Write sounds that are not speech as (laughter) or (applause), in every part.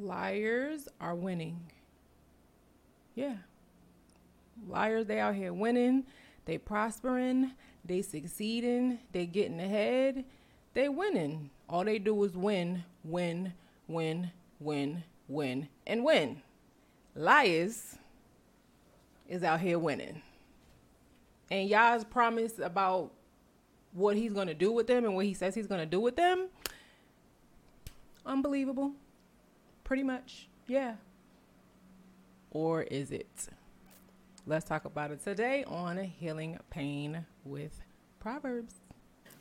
liars are winning. Yeah. Liars, they out here winning, they prospering, they succeeding, they getting ahead, they winning. All they do is win, win, win, win, win, and win. Liars is out here winning. And Yah's promise about what he's gonna do with them and what he says he's gonna do with them, unbelievable. Pretty much, yeah. Or is it? Let's talk about it today on Healing Pain with Proverbs.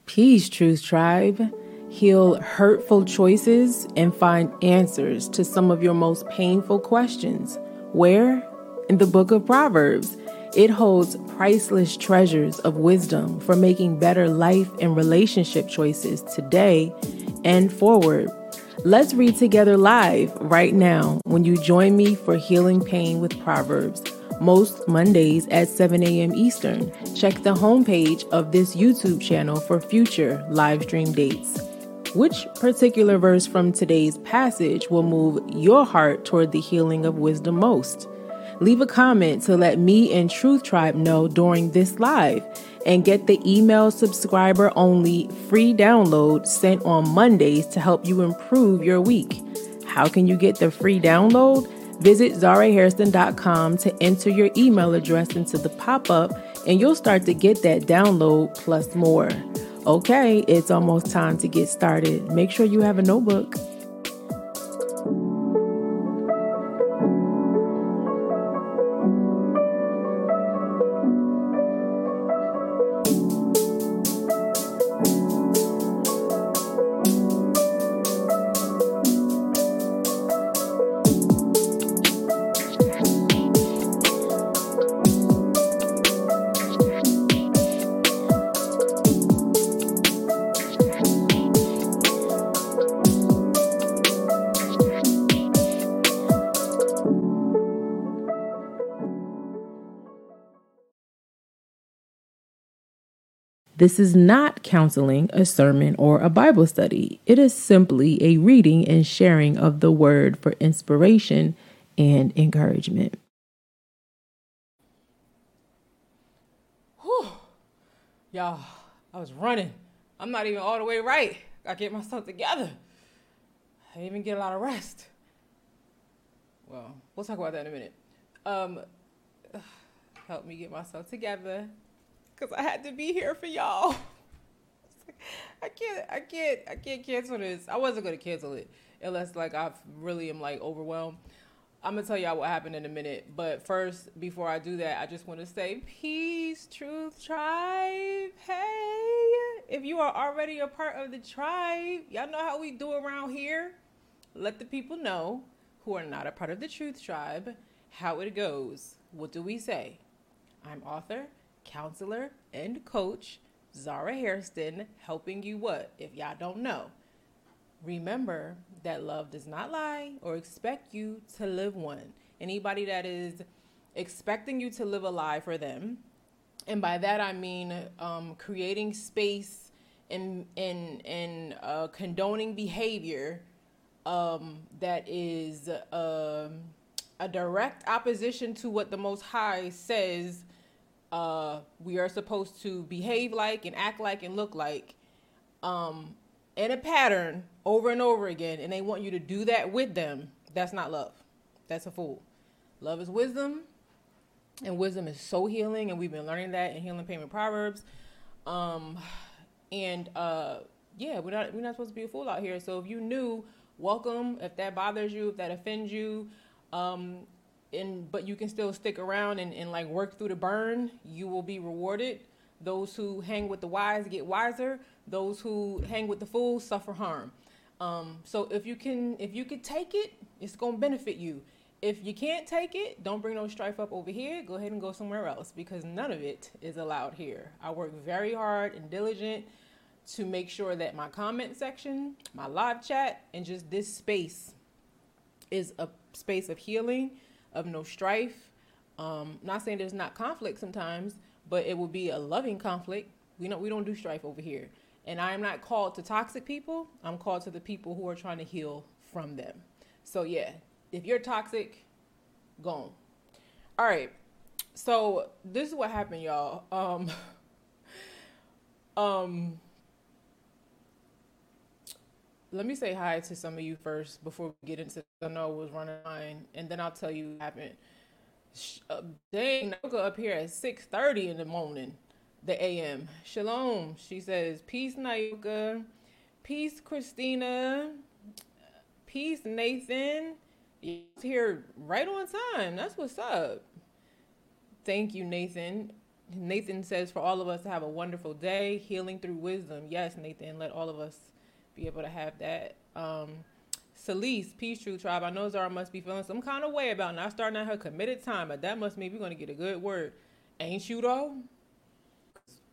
Peace, Truth Tribe. Heal hurtful choices and find answers to some of your most painful questions. Where? In the book of Proverbs. It holds priceless treasures of wisdom for making better life and relationship choices today and forward. Let's read together live right now when you join me for Healing Pain with Proverbs, most Mondays at 7 a.m. Eastern. Check the homepage of this YouTube channel for future live stream dates. Which particular verse from today's passage will move your heart toward the healing of wisdom most? Leave a comment to let me and Truth Tribe know during this live and get the email subscriber only free download sent on Mondays to help you improve your week. How can you get the free download? Visit zarahairston.com to enter your email address into the pop up, and you'll start to get that download plus more. Okay, it's almost time to get started. Make sure you have a notebook. This is not counseling, a sermon, or a Bible study. It is simply a reading and sharing of the word for inspiration and encouragement. Whew. Y'all, I was running. I'm not even all the way right. I get myself together. I didn't even get a lot of rest. Well, we'll talk about that in a minute. Um, (sighs) help me get myself together because I had to be here for y'all. (laughs) I can't, I can't, I can't cancel this. I wasn't gonna cancel it unless like I really am like overwhelmed. I'm gonna tell y'all what happened in a minute, but first, before I do that, I just want to say peace, truth tribe. Hey, if you are already a part of the tribe, y'all know how we do around here. Let the people know who are not a part of the truth tribe how it goes. What do we say? I'm author counselor and coach, Zara Hairston, helping you what? If y'all don't know. Remember that love does not lie or expect you to live one. Anybody that is expecting you to live a lie for them, and by that I mean um, creating space and and and uh, condoning behavior um, that is uh, a direct opposition to what the Most High says uh, we are supposed to behave like and act like and look like um, in a pattern over and over again, and they want you to do that with them, that's not love. That's a fool. Love is wisdom, and wisdom is so healing, and we've been learning that in Healing Pain with Proverbs. Um, and uh, yeah, we're not we're not supposed to be a fool out here. So if you knew, welcome. If that bothers you, if that offends you, um, and but you can still stick around and, and like work through the burn, you will be rewarded. Those who hang with the wise get wiser. Those who hang with the fools suffer harm. Um, so if you can if you can take it, it's gonna benefit you. If you can't take it, don't bring no strife up over here. Go ahead and go somewhere else because none of it is allowed here. I work very hard and diligent to make sure that my comment section, my live chat, and just this space is a space of healing of no strife. Um, not saying there's not conflict sometimes, but it will be a loving conflict. We don't we don't do strife over here. And I am not called to toxic people. I'm called to the people who are trying to heal from them. So yeah, if you're toxic, gone. All right. So this is what happened, y'all. Um (laughs) um let me say hi to some of you first before we get into I know was running line, and then I'll tell you what happened. Uh, dang, Noka up here at six thirty in the morning, the a.m. Shalom. She says, "Peace, Nayoka. Peace, Christina. Peace, Nathan. You're here right on time. That's what's up. Thank you, Nathan. Nathan says for all of us to have a wonderful day, healing through wisdom. Yes, Nathan, let all of us be able to have that. Um, Celeste, Peace Truth Tribe. I know Zara must be feeling some kind of way about not starting at her committed time, but that must mean we're going to get a good word. Ain't you though?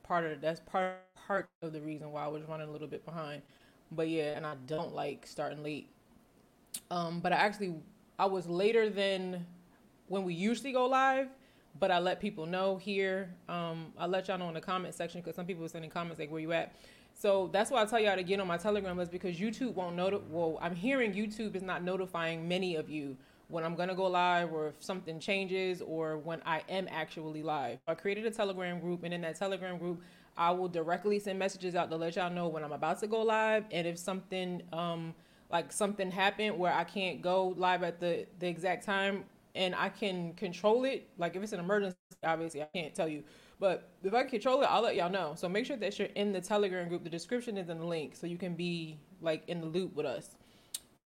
Part of that's part part of the reason why I was running a little bit behind. But yeah, and I don't like starting late. Um, but I actually I was later than when we usually go live, but I let people know here. Um, I let y'all know in the comment section because some people were sending comments like, "Where you at?" So that's why I tell y'all to get on my Telegram list because YouTube won't notify. Well, I'm hearing YouTube is not notifying many of you when I'm gonna go live or if something changes or when I am actually live. I created a Telegram group, and in that Telegram group, I will directly send messages out to let y'all know when I'm about to go live and if something um like something happened where I can't go live at the the exact time and I can control it. Like if it's an emergency, obviously I can't tell you but if I control it, I'll let y'all know. So make sure that you're in the Telegram group. The description is in the link, so you can be like in the loop with us.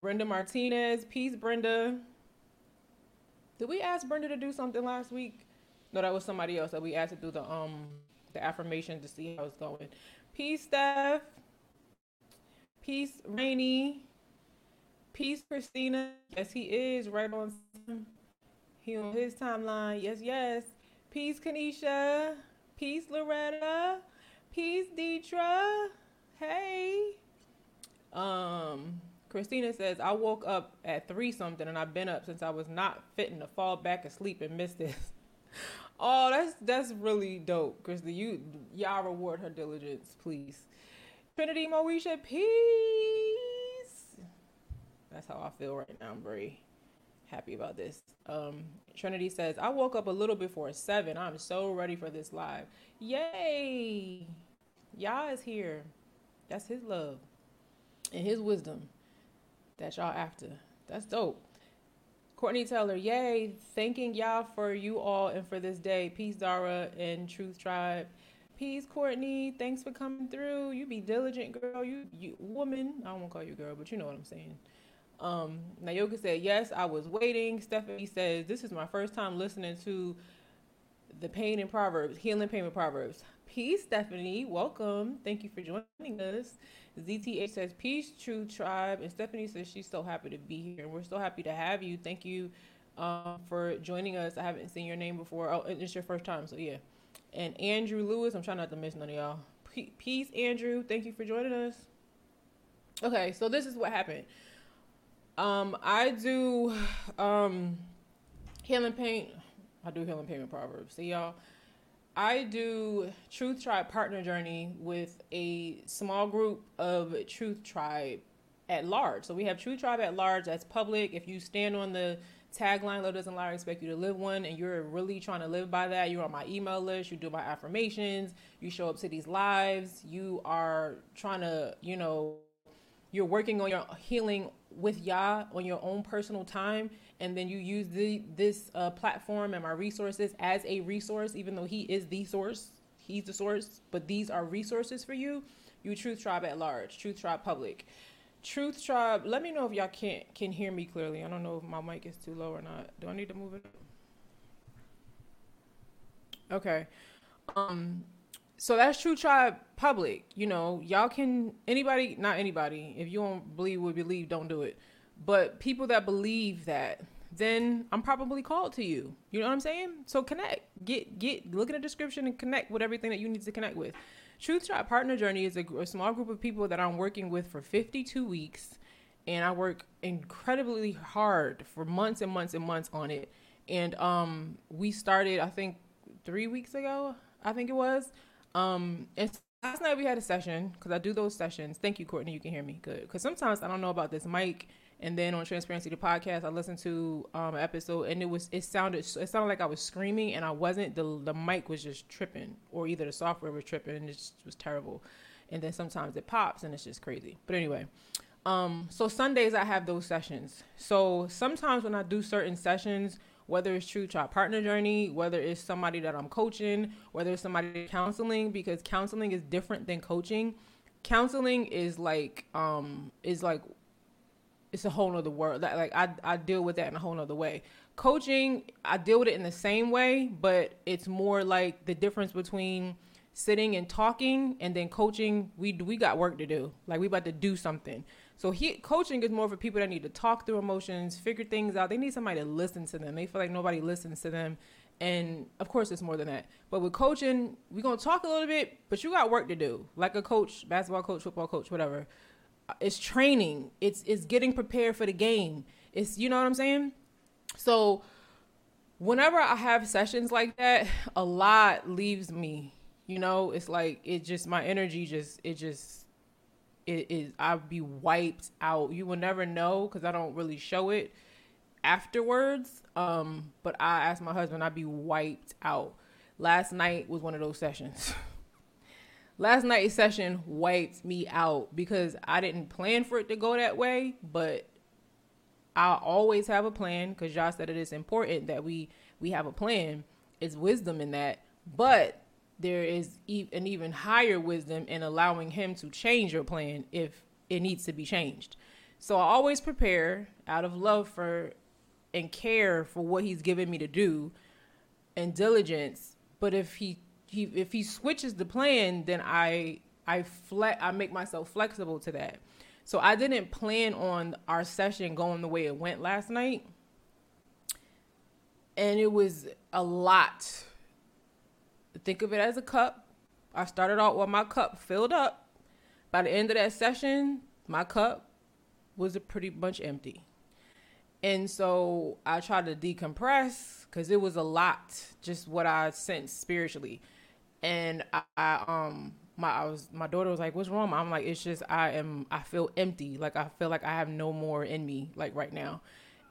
Brenda Martinez, peace, Brenda. Did we ask Brenda to do something last week? No, that was somebody else that we asked to do the um the affirmation to see how it's going. Peace, Steph. Peace, Rainy. Peace, Christina. Yes, he is right on. He on his timeline. Yes, yes. Peace, Kanisha. Peace, Loretta. Peace, Deetra. Hey. Um, Christina says, I woke up at three something and I've been up since I was not fitting to fall back asleep and miss this. (laughs) oh, that's that's really dope, Christina. You y'all reward her diligence, please. Trinity Moesha, peace. That's how I feel right now, Brie happy about this. Um, Trinity says, I woke up a little before seven. I'm so ready for this live. Yay! Yah is here. That's his love and his wisdom that y'all after. That's dope. Courtney Taylor, yay. Thanking y'all for you all and for this day. Peace, Zara and Truth Tribe. Peace, Courtney. Thanks for coming through. You be diligent, girl. You, you woman. I to call you girl, but you know what I'm saying. Um, Nayoka said, Yes, I was waiting. Stephanie says, This is my first time listening to the Pain and Proverbs, Healing Pain and Proverbs. Peace, Stephanie. Welcome. Thank you for joining us. ZTH says, Peace, Truth Tribe. And Stephanie says she's so happy to be here. And we're so happy to have you. Thank you um, for joining us. I haven't seen your name before. Oh, it's your first time. So, yeah. And Andrew Lewis, I'm trying not to miss none of y'all. Peace, Andrew. Thank you for joining us. Okay, so this is what happened. Um, I do um, healing paint. I do healing paint Proverbs. See y'all. I do Truth Tribe Partner Journey with a small group of Truth Tribe at large. So we have Truth Tribe at large. That's public. If you stand on the tagline, "Love doesn't lie, I expect you to live one," and you're really trying to live by that, you're on my email list. You do my affirmations. You show up to these lives. You are trying to, you know, you're working on your healing with Yah on your own personal time, and then you use the, this uh, platform and my resources as a resource, even though He is the source, He's the source, but these are resources for you. You Truth Tribe at large, Truth Tribe Public. Truth Tribe, let me know if y'all can't can hear me clearly. I don't know if my mic is too low or not. Do I need to move it? Okay. Um so that's Truth Tribe public. You know, y'all can anybody, not anybody. If you don't believe what believe, don't do it. But people that believe that, then I'm probably called to you. You know what I'm saying? So connect. Get get look at the description and connect with everything that you need to connect with. Truth Tribe Partner Journey is a, a small group of people that I'm working with for 52 weeks, and I work incredibly hard for months and months and months on it. And um, we started, I think, three weeks ago. I think it was um, and last night we had a session because I do those sessions. Thank you, Courtney. You can hear me good because sometimes I don't know about this mic. And then on Transparency the podcast, I listened to um, an episode and it was it sounded it sounded like I was screaming and I wasn't. The the mic was just tripping, or either the software was tripping it just was terrible. And then sometimes it pops and it's just crazy. But anyway, um, so Sundays I have those sessions. So sometimes when I do certain sessions, whether it's Truth Tribe Partner Journey, whether it's somebody that I'm coaching, whether it's somebody counseling, because counseling is different than coaching. Counseling is like um is like it's a whole nother world. Like I I deal with that in a whole nother way. Coaching, I deal with it in the same way, but it's more like the difference between sitting and talking and then coaching we we got work to do like we about to do something so he coaching is more for people that need to talk through emotions figure things out. They need somebody to listen to them. They feel like nobody listens to them. And of course it's more than that. But with coaching we're gonna talk a little bit but you got work to do. Like a coach basketball coach football coach whatever. Uh, it's training. It's it's getting prepared for the game. It's you know what i'm saying? So whenever i have sessions like that a lot leaves me. You know, it's like it just my energy just it just it is I'll be wiped out. You will never know because I don't really show it afterwards. Um, but I asked my husband I'd be wiped out. Last night was one of those sessions. (laughs) Last night's session wiped me out because I didn't plan for it to go that way, but I always have a plan because y'all said it is important that we we have a plan. It's wisdom in that, but there is an even higher wisdom in allowing him to change your plan if it needs to be changed. So I always prepare out of love for and care for what he's given me to do and diligence. But if he, he if he switches the plan, then I I fle- I make myself flexible to that. So I didn't plan on our session going the way it went last night. And it was a lot think of it as a cup. I started out with my cup filled up. By the end of that session, my cup was a pretty much empty. And so I tried to decompress because it was a lot, just what I sensed spiritually. And I, I um my I was my daughter was like, "What's wrong?" I'm like, "It's just I am I feel empty. Like I feel like I have no more in me like right now."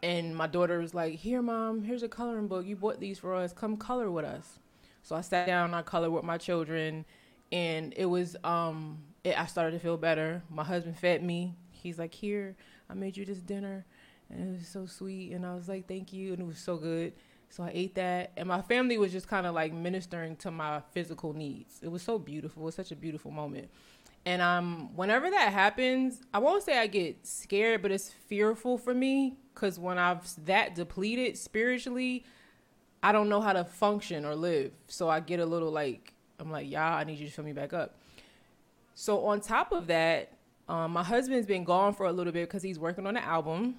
And my daughter was like, "Here, mom, here's a coloring book. You bought these for us. Come color with us." So I sat down, I colored with my children, and it was um it, I started to feel better. My husband fed me. He's like, "Here, I made you this dinner." And it was so sweet and I was like, "Thank you." And it was so good. So I ate that, and my family was just kind of like ministering to my physical needs. It was so beautiful. It was such a beautiful moment. And um, whenever that happens, I won't say I get scared, but it's fearful for me because when I've that depleted spiritually, I don't know how to function or live. So I get a little like, I'm like, y'all, I need you to fill me back up. So on top of that, um, my husband's been gone for a little bit because he's working on an album.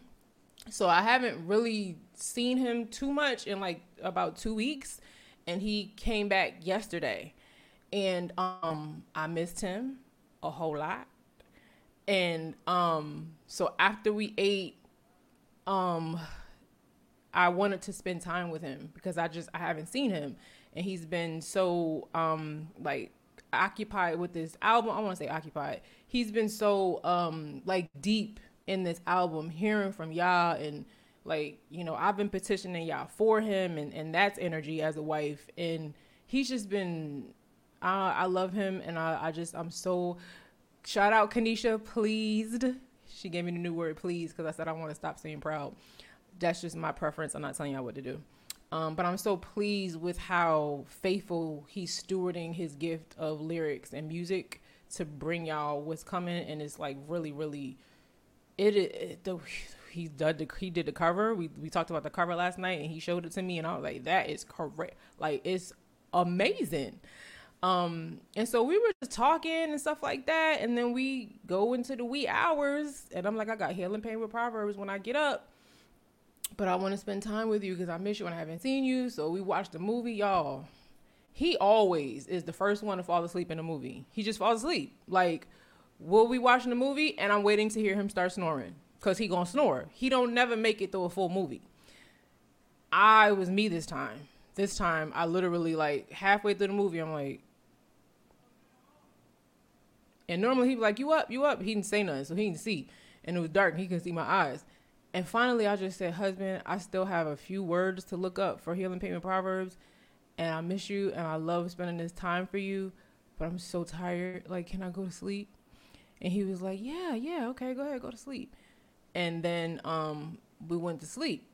So I haven't really seen him too much in like about two weeks. And he came back yesterday. And um, I missed him a whole lot. And um, so after we ate, um, I wanted to spend time with him because I just I haven't seen him and he's been so um like occupied with this album. I want to say occupied. He's been so um like deep in this album hearing from Yah and like you know I've been petitioning Yah for him and and that's energy as a wife and he's just been I I love him and I I just I'm so shout out Kanisha pleased. She gave me the new word please because I said I want to stop saying proud that's just my preference. I'm not telling y'all what to do. Um, but I'm so pleased with how faithful he's stewarding his gift of lyrics and music to bring y'all what's coming, and it's like really, really, it. it the, he did the he did the cover. We we talked about the cover last night, and he showed it to me, and I was like, that is correct. Like it's amazing. Um, and so we were just talking and stuff like that, and then we go into the wee hours, and I'm like, I got healing pain with proverbs when I get up but I want to spend time with you because I miss you and I haven't seen you. So we watched the movie, y'all. He always is the first one to fall asleep in the movie. He just falls asleep. Like, we'll be watching the movie and I'm waiting to hear him start snoring because he gonna snore. He don't never make it through a full movie. I was me this time. This time I literally like halfway through the movie I'm like, And normally he'd be like, You up, you up. He didn't say nothing, so he didn't see. And it was dark and he couldn't see my eyes. And finally I just said, Husband, I still have a few words to look up for healing pain with proverbs. And I miss you and I love spending this time for you, but I'm so tired. Like, can I go to sleep? And he was like, Yeah, yeah, okay, go ahead, go to sleep. And then um we went to sleep.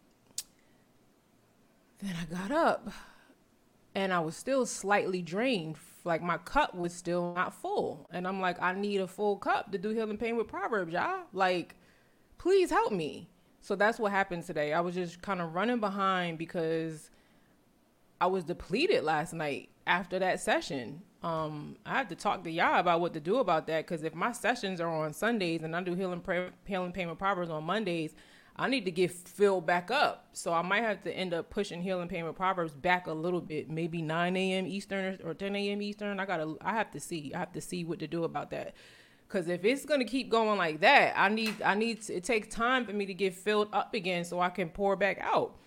Then I got up and I was still slightly drained. Like my cup was still not full. And I'm like, I need a full cup to do healing pain with Proverbs, y'all. Like, please help me. So that's what happened today. I was just kind of running behind because I was depleted last night after that session. Um, I had to talk to y'all about what to do about that because if my sessions are on Sundays and I do healing, healing pain with proverbs on Mondays, I need to get filled back up. So I might have to end up pushing healing pain with proverbs back a little bit, maybe 9 a.m. Eastern or 10 a.m. Eastern. I gotta, I have to see, I have to see what to do about that. Cause if it's gonna keep going like that, I need, I need, to, it takes time for me to get filled up again so I can pour back out.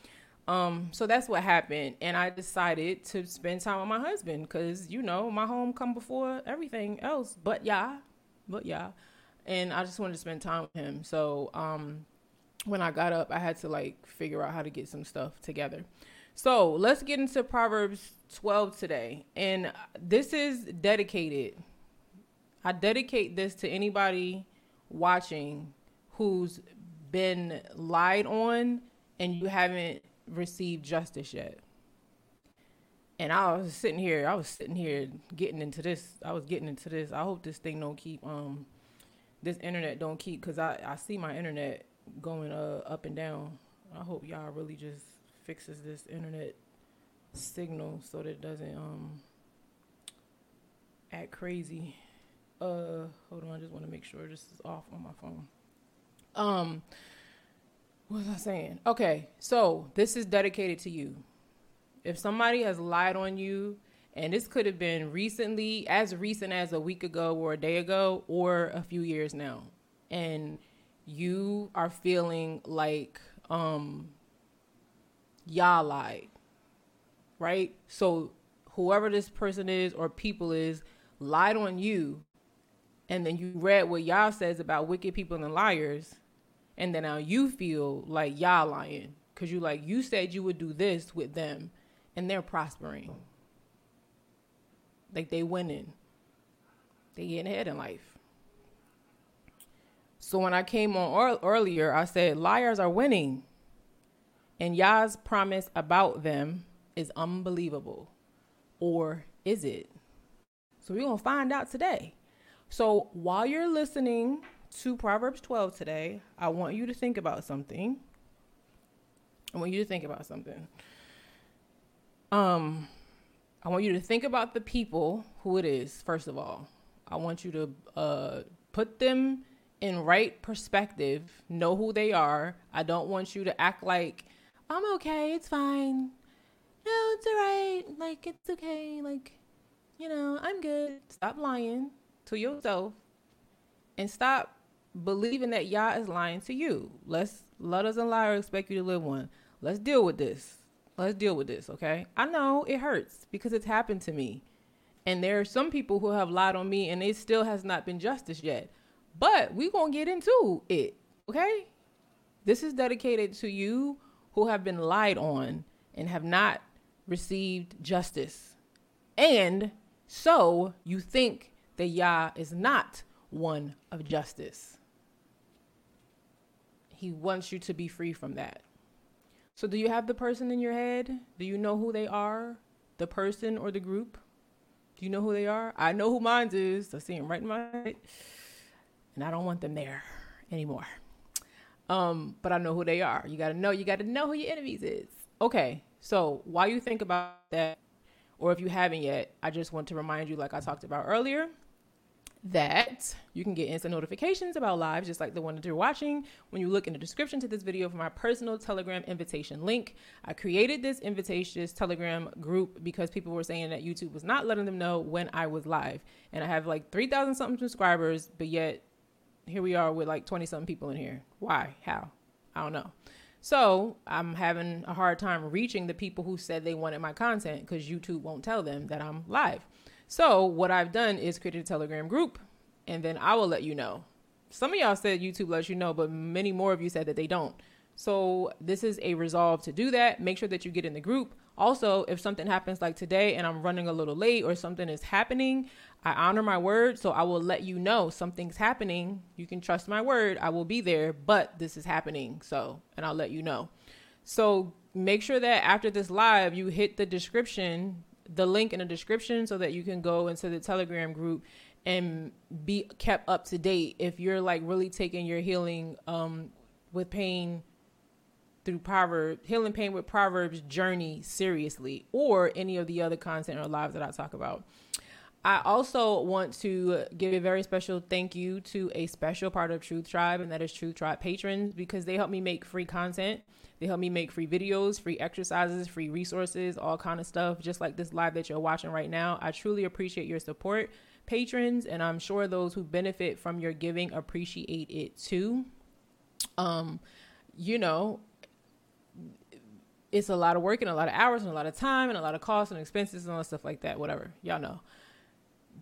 Um, so that's what happened, and I decided to spend time with my husband because you know my home come before everything else. But yeah, but yeah, and I just wanted to spend time with him. So um, when I got up, I had to like figure out how to get some stuff together. So let's get into Proverbs 12 today. And this is dedicated. I dedicate this to anybody watching who's been lied on and you haven't received justice yet. And I was sitting here, I was sitting here getting into this. I was getting into this. I hope this thing don't keep um this internet don't keep cuz I I see my internet going uh, up and down. I hope Yah really just fixes this internet signal so that it doesn't um act crazy. Uh, hold on, I just want to make sure this is off on my phone. Um, what was I saying? Okay, so this is dedicated to you. If somebody has lied on you, and this could have been recently, as recent as a week ago or a day ago, or a few years now, and you are feeling like um Yah lied right so whoever this person is or people is lied on you and then you read what Yah says about wicked people and liars and then now you feel like Yah lying because you like you said you would do this with them and they're prospering like they winning they getting ahead in life so when I came on earlier, I said liars are winning. And Yah's promise about them is unbelievable. Or is it? So we're to find out today. So while you're listening to Proverbs 12 today, I want you to think about something. I want you to think about something. Um, I want you to think about the people who it is, first of all. I want you to uh, put them in right perspective, know who they are. I don't want you to act like I'm okay, it's fine. No, it's all right. Like it's okay. Like you know, I'm good. Stop lying to yourself and stop believing that Yah is lying to you. Let's let us and liar expect you to live one. Let's deal with this. Let's deal with this, okay? I know it hurts because it's happened to me. And there are some people who have lied on me and it still has not been justice yet. But we gonna get into it, okay? This is dedicated to you who have been lied on and have not received justice. And so you think that Yah is not one of justice. He wants you to be free from that. So, do you have the person in your head? Do you know who they are? The person or the group? Do you know who they are? I know who mine is. I see him right in my head and I don't want them there anymore. Um, but I know who they are. You got to know. You got to know who your enemies is. Okay, so while you think about that, or if you haven't yet, I just want to remind you, like I talked about earlier, that you can get instant notifications about lives just like the one that you're watching when you look in the description to this video for my personal telegram invitation link i created this invitation this telegram group because people were saying that youtube was not letting them know when i was live and i have like 3000 something subscribers but yet here we are with like 20 something people in here. Why? How? I don't know. So I'm having a hard time reaching the people who said they wanted my content because YouTube won't tell them that I'm live. So what I've done is created a Telegram group and then I will let you know. Some of y'all said YouTube lets you know, but many more of you said that they don't. So this is a resolve to do that. Make sure that you get in the group. Also, if something happens like today and I'm running a little late or something is happening, I honor my word. So I will let you know something's happening. You can trust my word. I will be there, but this is happening. So, and I'll let you know. So make sure that after this live, you hit the description, the link in the description, so that you can go into the Telegram group and be kept up to date if you're like really taking your healing um, with pain through Proverbs, healing pain with Proverbs journey seriously, or any of the other content or lives that I talk about. I also want to give a very special thank you to a special part of Truth Tribe, and that is Truth Tribe patrons, because they help me make free content. They help me make free videos, free exercises, free resources, all kind of stuff, just like this live that you're watching right now. I truly appreciate your support, patrons, and I'm sure those who benefit from your giving appreciate it too. Um, you know, it's a lot of work and a lot of hours and a lot of time and a lot of costs and expenses and all stuff like that. Whatever, y'all know.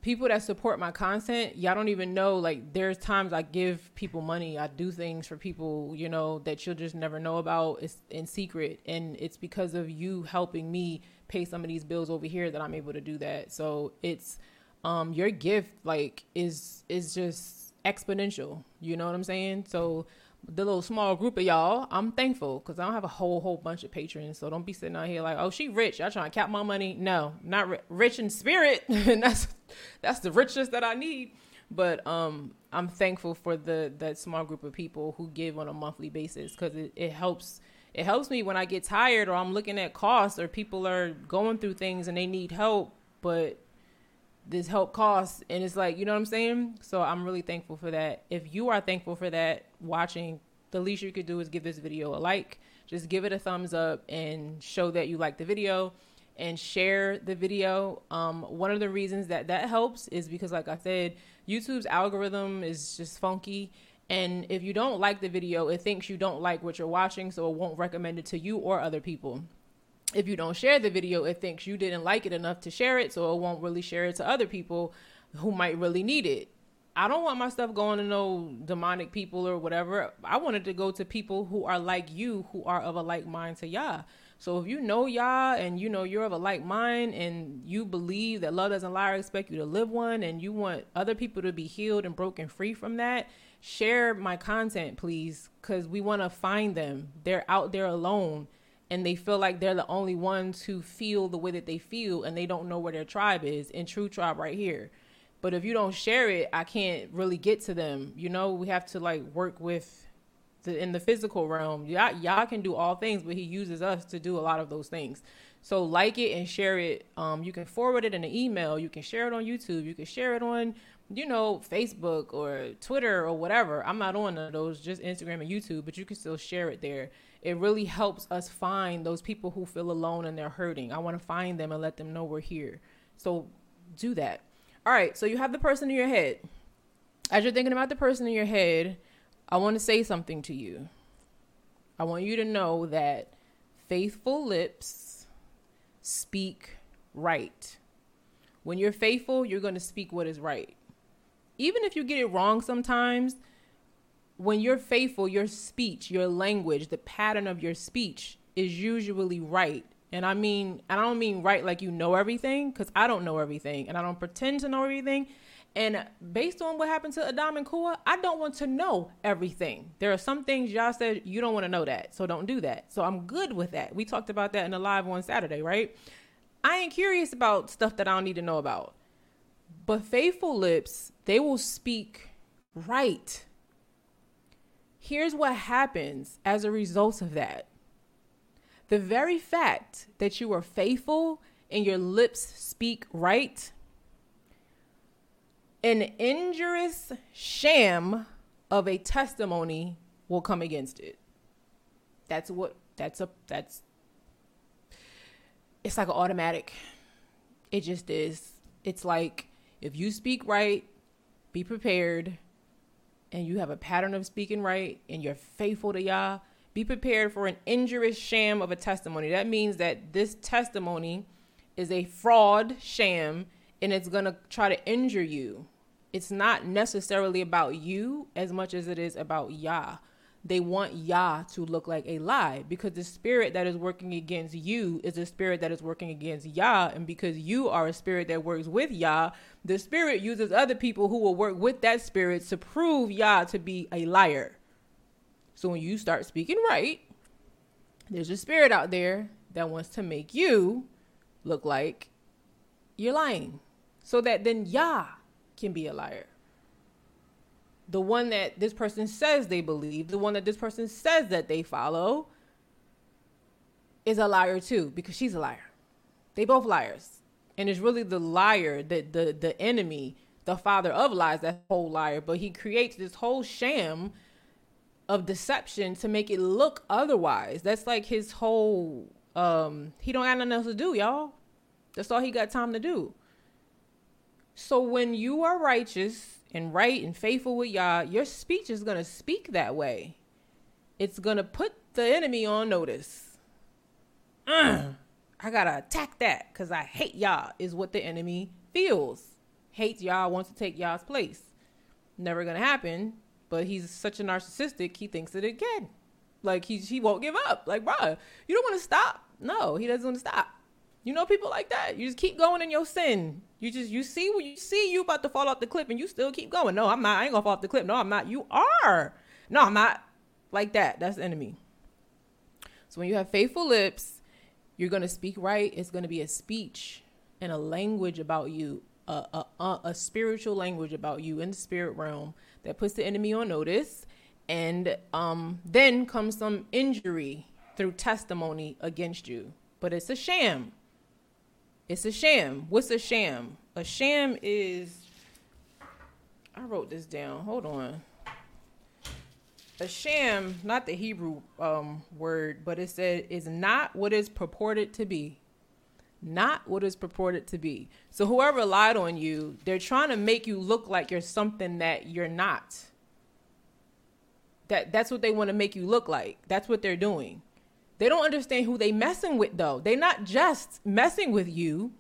People that support my content, y'all don't even know. Like, there's times I give people money. I do things for people, you know, that you'll just never know about. It's in secret, and it's because of you helping me pay some of these bills over here that I'm able to do that. So it's um your gift, like, is is just exponential. You know what I'm saying? So the little small group of y'all, I'm thankful because I don't have a whole whole bunch of patrons. So don't be sitting out here like, oh, she rich. Y'all trying to cap my money? No, not ri- rich in spirit, and (laughs) that's that's the richest that I need. But um, I'm thankful for the that small group of people who give on a monthly basis because it, it helps it helps me when I get tired or I'm looking at costs or people are going through things and they need help, but this help costs and it's like you know what i'm saying? So i'm really thankful for that. If you are thankful for that watching the least you could do is give this video a like. Just give it a thumbs up and show that you like the video and share the video. Um, one of the reasons that that helps is because like i said youtube's algorithm is just funky. And if you don't like the video it thinks you don't like what you're watching so it won't recommend it to you or other people if you don't share the video, it thinks you didn't like it enough to share it, so it won't really share it to other people who might really need it. I don't want my stuff going to no demonic people or whatever. I wanted to go to people who are like you, who are of a like mind to Yah. So if you know Yah and you know you're of a like mind and you believe that love doesn't lie or expect you to live one and you want other people to be healed and broken free from that, share my content, please, because we want to find them. They're out there alone and they feel like they're the only ones who feel the way that they feel and they don't know where their tribe is in truth tribe right here. But if you don't share it i can't really get to them. You know we have to like work with the in the physical realm. Y'all, Yah can do all things but he uses us to do a lot of those things. So like it and share it. Um, you can forward it in an email. You can share it on youtube. You can share it on you know facebook or twitter or whatever i'm not on those just instagram and youtube but you can still share it there it really helps us find those people who feel alone and they're hurting. I want to find them and let them know we're here. So do that. All right, so you have the person in your head. As you're thinking about the person in your head, I want to say something to you. I want you to know that faithful lips speak right. When you're faithful, you're going to speak what is right. Even if you get it wrong sometimes, when you're faithful, your speech, your language, the pattern of your speech is usually right. And I mean, I don't mean right like you know everything, because I don't know everything and I don't pretend to know everything. And based on what happened to Adam and Kua, I don't want to know everything. There are some things Yah said you don't want to know that, so don't do that. So I'm good with that. We talked about that in the live on Saturday, right? I ain't curious about stuff that I don't need to know about. But faithful lips, they will speak right Here's what happens as a result of that. The very fact that you are faithful and your lips speak right, an injurious sham of a testimony will come against it. That's what that's a that's it's like an automatic. It just is. It's like if you speak right, be prepared and you have a pattern of speaking right and you're faithful to Yah, be prepared for an injurious sham of a testimony. That means that this testimony is a fraud sham and it's going to try to injure you. it's not necessarily about you as much as it is about Yah. They want Yah to look like a lie because the spirit that is working against you is a spirit that is working against Yah. And because you are a spirit that works with Yah, the spirit uses other people who will work with that spirit to prove Yah to be a liar. So when you start speaking right, there's a spirit out there that wants to make you look like you're lying so that then Yah can be a liar. The one that this person says they believe, the one that this person says that they follow, is a liar too because she's a liar. They both liars. And it's really the liar that the the enemy, the father of lies, that whole liar. But he creates this whole sham of deception to make it look otherwise. That's like his whole um he don't got nothing else to do, y'all. That's all he got time to do. So when you are righteous and right and faithful with Yah, your speech is going to speak that way. It's going to put the enemy on notice. Uh, I got to attack that because I hate Yah, is what the enemy feels. Hates Yah, wants to take Yah's place. Never going to happen, but he's such a narcissistic, he thinks that it can. Like, he, he won't give up. Like, bro, you don't want to stop. No, he doesn't want to stop. You know people like that. You just keep going in your sin. You just you see when you see you about to fall off the cliff and you still keep going. No, I'm not. I ain't gonna fall off the cliff. No, I'm not. You are. No, I'm not. Like that. That's the enemy. So when you have faithful lips, you're gonna speak right. It's gonna be a speech and a language about you, a, a, a spiritual language about you in the spirit realm that puts the enemy on notice. And um, then comes some injury through testimony against you. But it's a sham. It's a sham. What's a sham? A sham is. I wrote this down. Hold on. A sham, not the Hebrew um, word, but it said is not what is purported to be. Not what is purported to be. So whoever lied on you, they're trying to make you look like you're something that you're not. That that's what they want to make you look like. That's what they're doing. They don't understand who they messing with though. They're not just messing with you.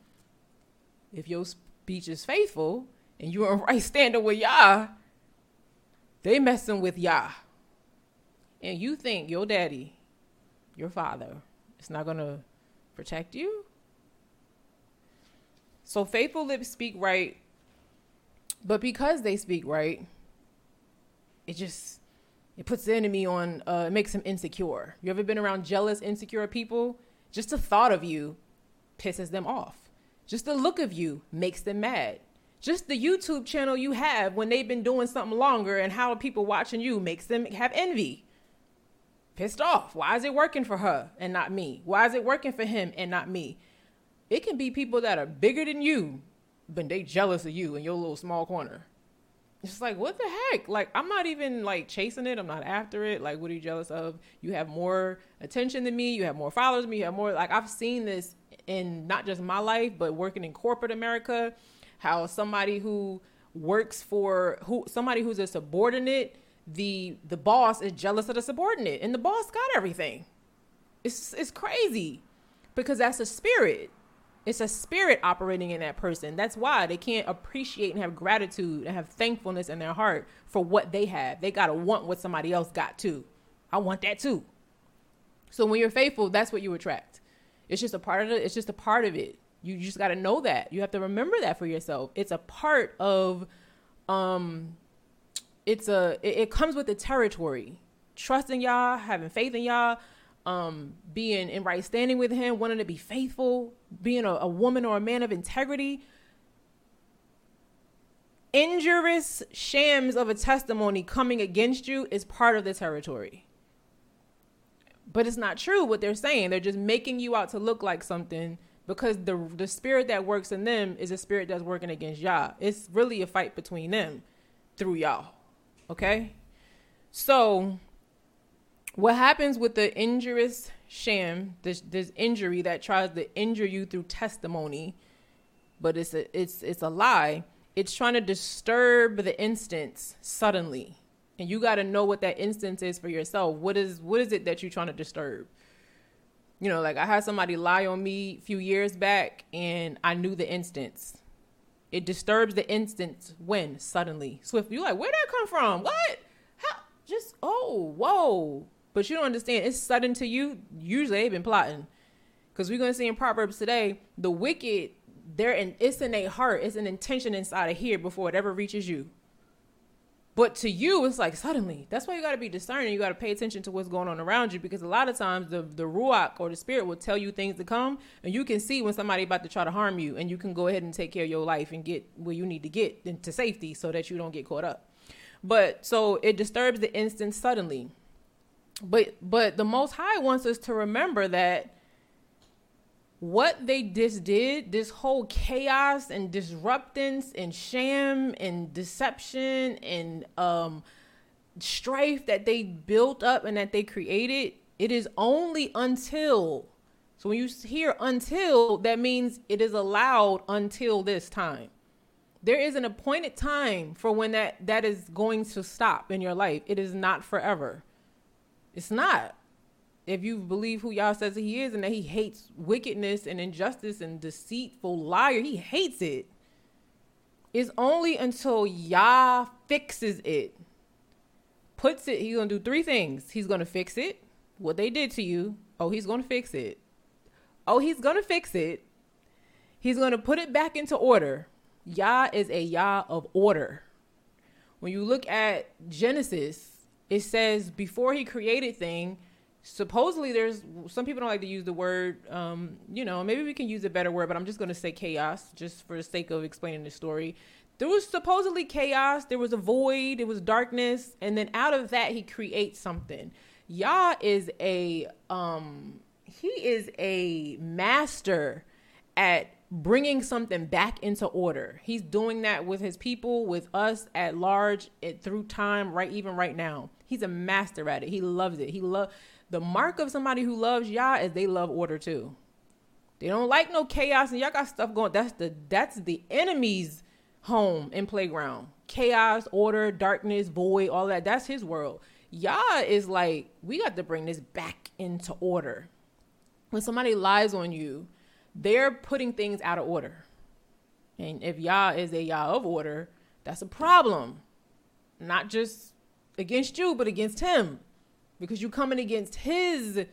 If your speech is faithful and you're in right standing with Yah, they messing with Yah. And you think your daddy, your father, is not gonna protect you? So faithful lips speak right, but because they speak right, it just it puts the enemy on, uh, it makes him insecure. You ever been around jealous, insecure people? Just the thought of you pisses them off. Just the look of you makes them mad. Just the YouTube channel you have when they've been doing something longer and how people watching you makes them have envy. Pissed off. Why is it working for her and not me? Why is it working for him and not me? It can be people that are bigger than you, but they jealous of you in your little small corner. It's like, what the heck? Like, I'm not even like chasing it. I'm not after it. Like, what are you jealous of? You have more attention than me. You have more followers than me. You have more. Like, I've seen this in not just my life, but working in corporate America. How somebody who works for who somebody who's a subordinate, the the boss is jealous of the subordinate, and the boss got everything. It's it's crazy because that's a spirit. It's a spirit operating in that person. That's why they can't appreciate and have gratitude and have thankfulness in their heart for what they have. They got to want what somebody else got too. I want that too. So when you're faithful, that's what you attract. It's just a part of it. It's just a part of it. You just got to know that. You have to remember that for yourself. It's a part of um it's a it, it comes with the territory. Trusting Yah, having faith in Yah, um, being in right standing with him, wanting to be faithful, being a, a woman or a man of integrity. Injurious shams of a testimony coming against you is part of the territory. But it's not true what they're saying. They're just making you out to look like something because the the spirit that works in them is a spirit that's working against Yah. It's really a fight between them through Yah. Okay? So what happens with the injurious sham, this this injury that tries to injure you through testimony, but it's a it's it's a lie. It's trying to disturb the instance suddenly. And you got to know what that instance is for yourself. What is what is it that you're trying to disturb? You know, like I had somebody lie on me a few years back and I knew the instance. It disturbs the instance when suddenly, swift. You like, where did that come from? What? How? Just oh, whoa. But you don't understand. It's sudden to you. Usually they've been plotting, because we're gonna see in Proverbs today, the wicked, they're in. It's in their heart. It's an intention inside of here before it ever reaches you. But to you, it's like suddenly. That's why you got to be discerning. You got to pay attention to what's going on around you because a lot of times the the ruach or the spirit will tell you things to come, and you can see when somebody about to try to harm you, and you can go ahead and take care of your life and get where you need to get into safety so that you don't get caught up. But so it disturbs the instant suddenly. But but the Most High wants us to remember that what they just did, this whole chaos and disruptance and sham and deception and um, strife that they built up and that they created, it is only until. So when you hear until, that means it is allowed until this time. There is an appointed time for when that that is going to stop in your life. It is not forever. It's not if you believe who Yah says he is and that he hates wickedness and injustice and deceitful liar, he hates it. It's only until Yah fixes it, puts it, he's gonna do three things. He's gonna fix it, what they did to you. Oh, he's gonna fix it. Oh, he's gonna fix it. He's gonna put it back into order. Yah is a Yah of order. When you look at Genesis, it says before he created thing, supposedly there's some people don't like to use the word um, you know maybe we can use a better word but i'm just going to say chaos just for the sake of explaining the story. There was supposedly chaos there was a void it was darkness and then out of that he creates something. Yah is a um he is a master at bringing something back into order he's doing that with his people with us at large it, through time right even right now he's a master at it he loves it he love the mark of somebody who loves Yah is they love order too. They don't like no chaos and y'all got stuff going. That's the that's the enemy's home and playground. Chaos, order, darkness, void, all that. That's his world. Yah is like, we got to bring this back into order. When somebody lies on you, they're putting things out of order. And if Yah is a Yah of order, that's a problem. Not just against you, but against him because you're coming against his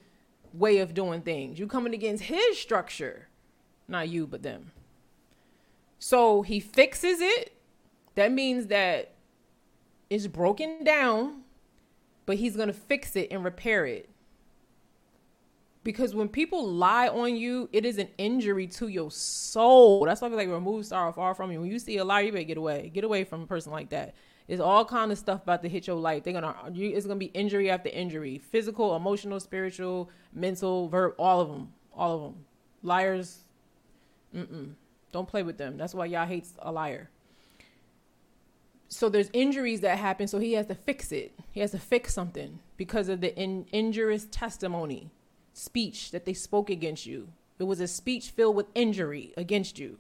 way of doing things. You're coming against his structure. Not you, but them. So he fixes it. That means that it's broken down, but he's going to fix it and repair it. Because when people lie on you, it is an injury to your soul. That's why feel like remove sorrow far from you. When you see a liar, you better get away. Get away from a person like that. It's all kind of stuff about to hit your life. They're gonna you, it's gonna be injury after injury, physical, emotional, spiritual, mental, verb, all of them, all of them. Liars, mm-mm. don't play with them. That's why Yah hates a liar. So there's injuries that happen, so he has to fix it. He has to fix something because of the in, injurious testimony, speech that they spoke against you. It was a speech filled with injury against you.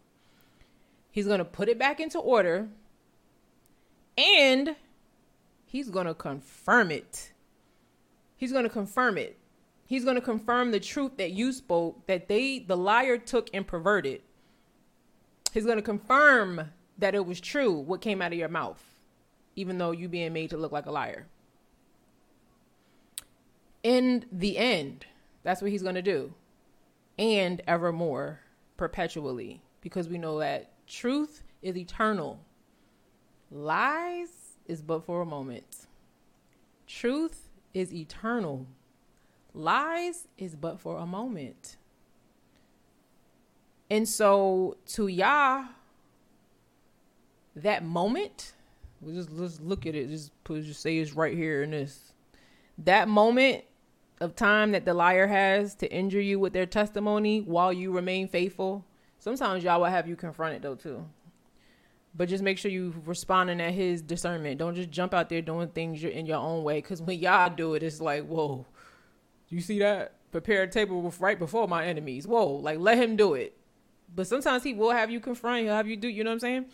He's gonna put it back into order and he's going to confirm it. He's going to confirm it. He's going to confirm the truth that you spoke, that they, the liar, took and perverted. He's going to confirm that it was true what came out of your mouth, even though you being made to look like a liar. In the end, that's what he's going to do. And evermore, perpetually, because we know that truth is eternal Lies is but for a moment. Truth is eternal. Lies is but for a moment. And so to Yah, that moment, we just let's look at it. Just put just say it's right here in this. That moment of time that the liar has to injure you with their testimony while you remain faithful. Sometimes y'all will have you confronted though too. But just make sure you responding at his discernment. Don't just jump out there doing things you're in your own way. Because when y'all do it, it's like, whoa, you see that? Prepare a table right before my enemies. Whoa, like let him do it. But sometimes he will have you confront. He'll have you do. You know what I'm saying?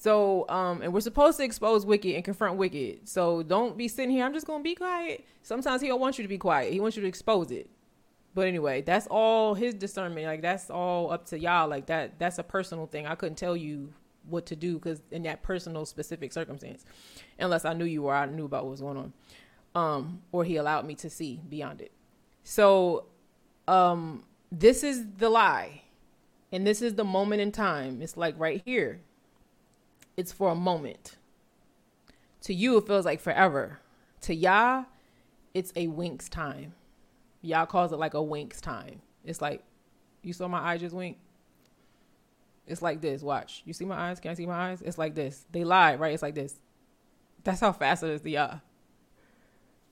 So, um, and we're supposed to expose wicked and confront wicked. So don't be sitting here. I'm just gonna be quiet. Sometimes he don't want you to be quiet. He wants you to expose it. But anyway, that's all his discernment. Like that's all up to y'all. Like that. That's a personal thing. I couldn't tell you what to do because in that personal specific circumstance, unless I knew you or I knew about what was going on, um, or he allowed me to see beyond it. So, um, this is the lie, and this is the moment in time. It's like right here. It's for a moment. To you, it feels like forever. To Yah, it's a wink's time. Yah calls it like a wink's time. It's like, you saw my eye just wink? It's like this. Watch. You see my eyes? Can I see my eyes? It's like this. They lie, right? It's like this. That's how fast it is to Yah.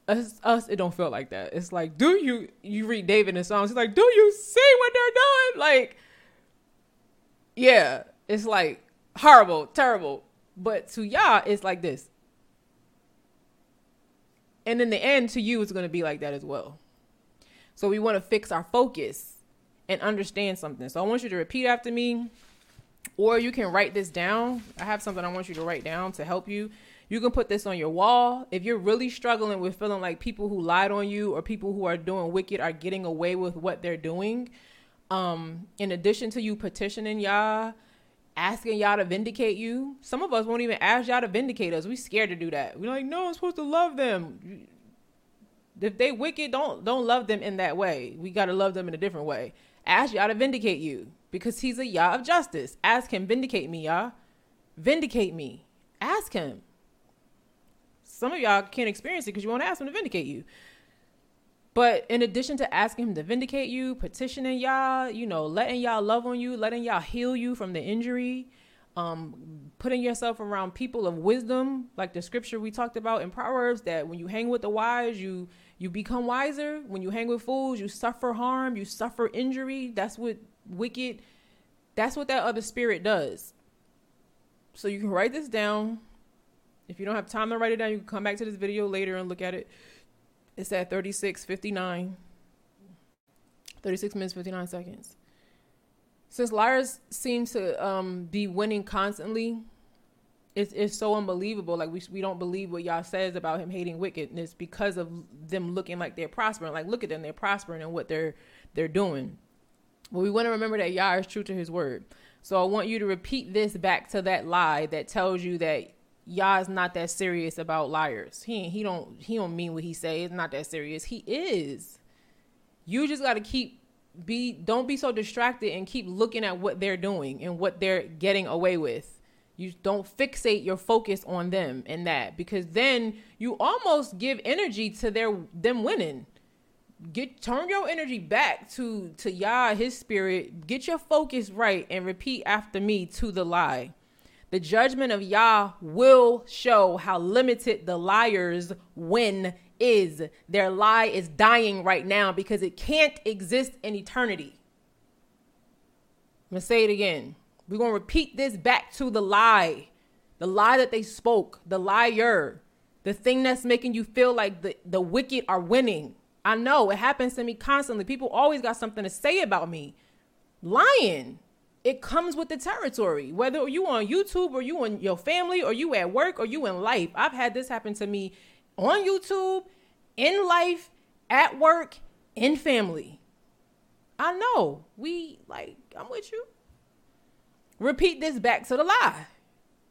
Us, us, it don't feel like that. It's like, do you, you read David in Psalms, he's like, do you see what they're doing? Like, yeah, it's like horrible, terrible. But to Yah, it's like this. And in the end, to you, it's going to be like that as well. So we want to fix our focus and understand something. So I want you to repeat after me, or you can write this down. I have something I want you to write down to help you. You can put this on your wall. If you're really struggling with feeling like people who lied on you or people who are doing wicked are getting away with what they're doing, um, in addition to you petitioning Yah, asking Yah to vindicate you, some of us won't even ask Yah to vindicate us. We scared to do that. We're like, no, I'm supposed to love them. If they wicked, don't don't love them in that way. We gotta love them in a different way. Ask Yah to vindicate you because He's a Yah of justice. Ask Him, vindicate me, Yah. Vindicate me. Ask Him. Some of y'all can't experience it because you won't ask Him to vindicate you. But in addition to asking him to vindicate you, petitioning Yah, you know, letting Yah love on you, letting Yah heal you from the injury, um, putting yourself around people of wisdom, like the scripture we talked about in Proverbs, that when you hang with the wise, you you become wiser. When you hang with fools, you suffer harm, you suffer injury. That's what wicked, that's what that other spirit does. So you can write this down. If you don't have time to write it down, you can come back to this video later and look at it. It's at 36.59. 36 minutes, 59 seconds. Since liars seems to um, be winning constantly, it's, it's so unbelievable. Like, we, we don't believe what Yah says about him hating wickedness because of them looking like they're prospering. Like, look at them, they're prospering in what they're, they're doing. But we want to remember that Yah is true to his word. So I want you to repeat this back to that lie that tells you that Yah is not that serious about liars. He he don't he don't mean what he say. It's not that serious. He is. You just got to keep be don't be so distracted and keep looking at what they're doing and what they're getting away with. You don't fixate your focus on them and that because then you almost give energy to their them winning. Get turn your energy back to to Yah, his spirit. Get your focus right and repeat after me to the lie. The judgment of Yah will show how limited the liar's win is. Their lie is dying right now because it can't exist in eternity. I'm going to say it again. We're going to repeat this back to the lie. The lie that they spoke, the liar, the thing that's making you feel like the, the wicked are winning. I know it happens to me constantly. People always got something to say about me. Lying it comes with the territory. Whether you on YouTube or you in your family or you at work or you in life. I've had this happen to me on YouTube, in life, at work, in family. I know. We like I'm with you. Repeat this back to the lie.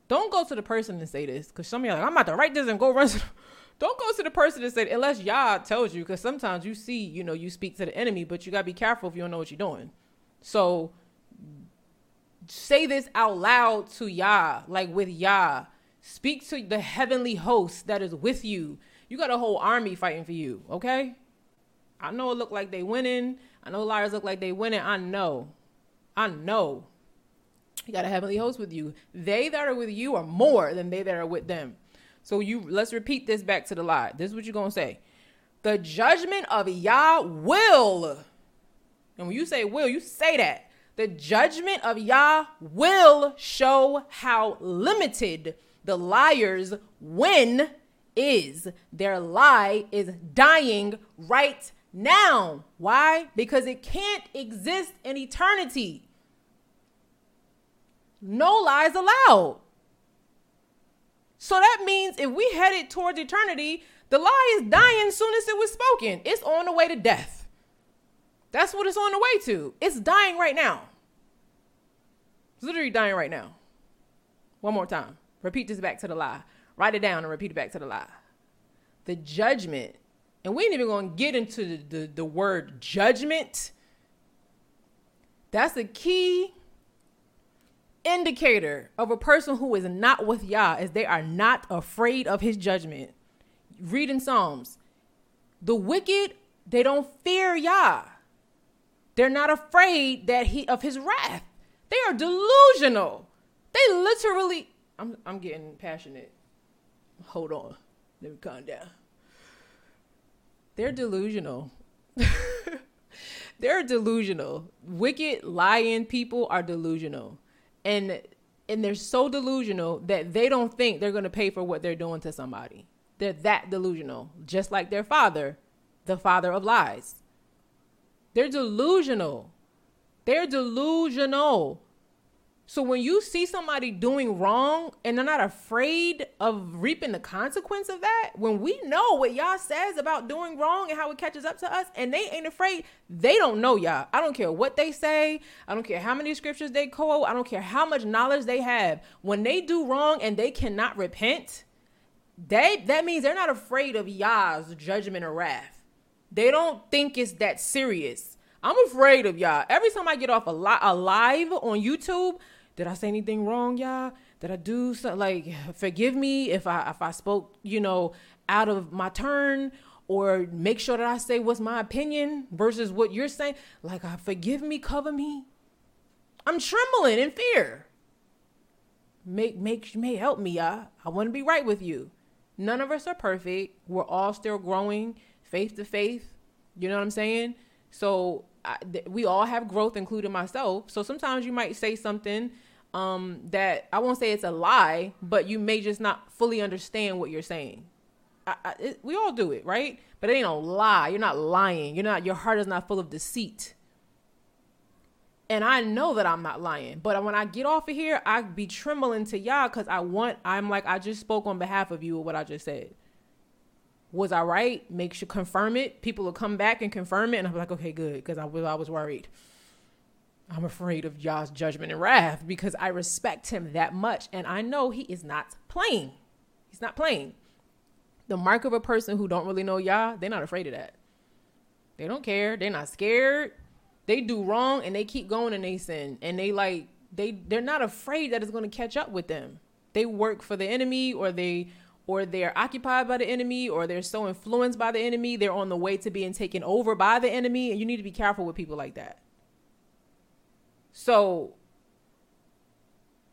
Don't go to the person and say this because some of y'all like, I'm about to write this and go run. (laughs) Don't go to the person and say unless Yah tells you because sometimes you see, you know, you speak to the enemy, but you gotta be careful if you don't know what you're doing. So say this out loud to Yah, like with Yah. Speak to the heavenly host that is with you. You got a whole army fighting for you, okay? I know it look like they winning. I know liars look like they winning. I know. I know. You got a heavenly host with you. They that are with you are more than they that are with them. So you let's repeat this back to the lie. This is what you're gonna say. The judgment of Yah will. And when you say will, you say that the judgment of Yah will show how limited the liar's win is. Their lie is dying right now. Why? Because it can't exist in eternity. No lies allowed. So that means if we headed towards eternity, the lie is dying soon as it was spoken. It's on the way to death. That's what it's on the way to. It's dying right now. It's literally dying right now. One more time. Repeat this back to the lie. Write it down and repeat it back to the lie. The judgment, and we ain't even gonna get into the, the, the word judgment. That's the key indicator of a person who is not with Yah is they are not afraid of his judgment. Reading Psalms. The wicked, they don't fear Yah. They're not afraid that he of his wrath. They are delusional. They literally I'm I'm getting passionate. Hold on. Let me calm down. They're delusional. (laughs) They're delusional. Wicked, lying people are delusional. And and they're so delusional that they don't think they're going to pay for what they're doing to somebody. They're that delusional, just like their father, the father of lies. They're delusional. They're delusional. So when you see somebody doing wrong and they're not afraid of reaping the consequence of that, when we know what Yah says about doing wrong and how it catches up to us, and they ain't afraid, they don't know Yah. I don't care what they say. I don't care how many scriptures they quote. I don't care how much knowledge they have. When they do wrong and they cannot repent, they that means they're not afraid of Yah's judgment or wrath. They don't think it's that serious. I'm afraid of Yah. Every time I get off a, li- a live on YouTube, did I say anything wrong, y'all? Did I do something like forgive me if I if I spoke, you know, out of my turn or make sure that I say what's my opinion versus what you're saying? Like, uh, forgive me, cover me. I'm trembling in fear. Make make may help me, y'all. I want to be right with you. None of us are perfect. We're all still growing, faith to faith. You know what I'm saying? So I, th- we all have growth, including myself. So sometimes you might say something um, that I won't say it's a lie, but you may just not fully understand what you're saying. I, I, it, we all do it, right? But it ain't no lie. You're not lying. You're not. Your heart is not full of deceit. And I know that I'm not lying. But when I get off of here, I be trembling to Yah because I want. I'm like I just spoke on behalf of you with what I just said. Was I right? Make sure confirm it. People will come back and confirm it, and I'm like, okay, good, because I was I was worried. I'm afraid of Yah's judgment and wrath because I respect him that much. And I know he is not playing. He's not playing. The mark of a person who don't really know Yah, they're not afraid of that. They don't care. They're not scared. They do wrong and they keep going and they sin. And they like they they're not afraid that it's going to catch up with them. They work for the enemy or they or they're occupied by the enemy or they're so influenced by the enemy, they're on the way to being taken over by the enemy and you need to be careful with people like that. So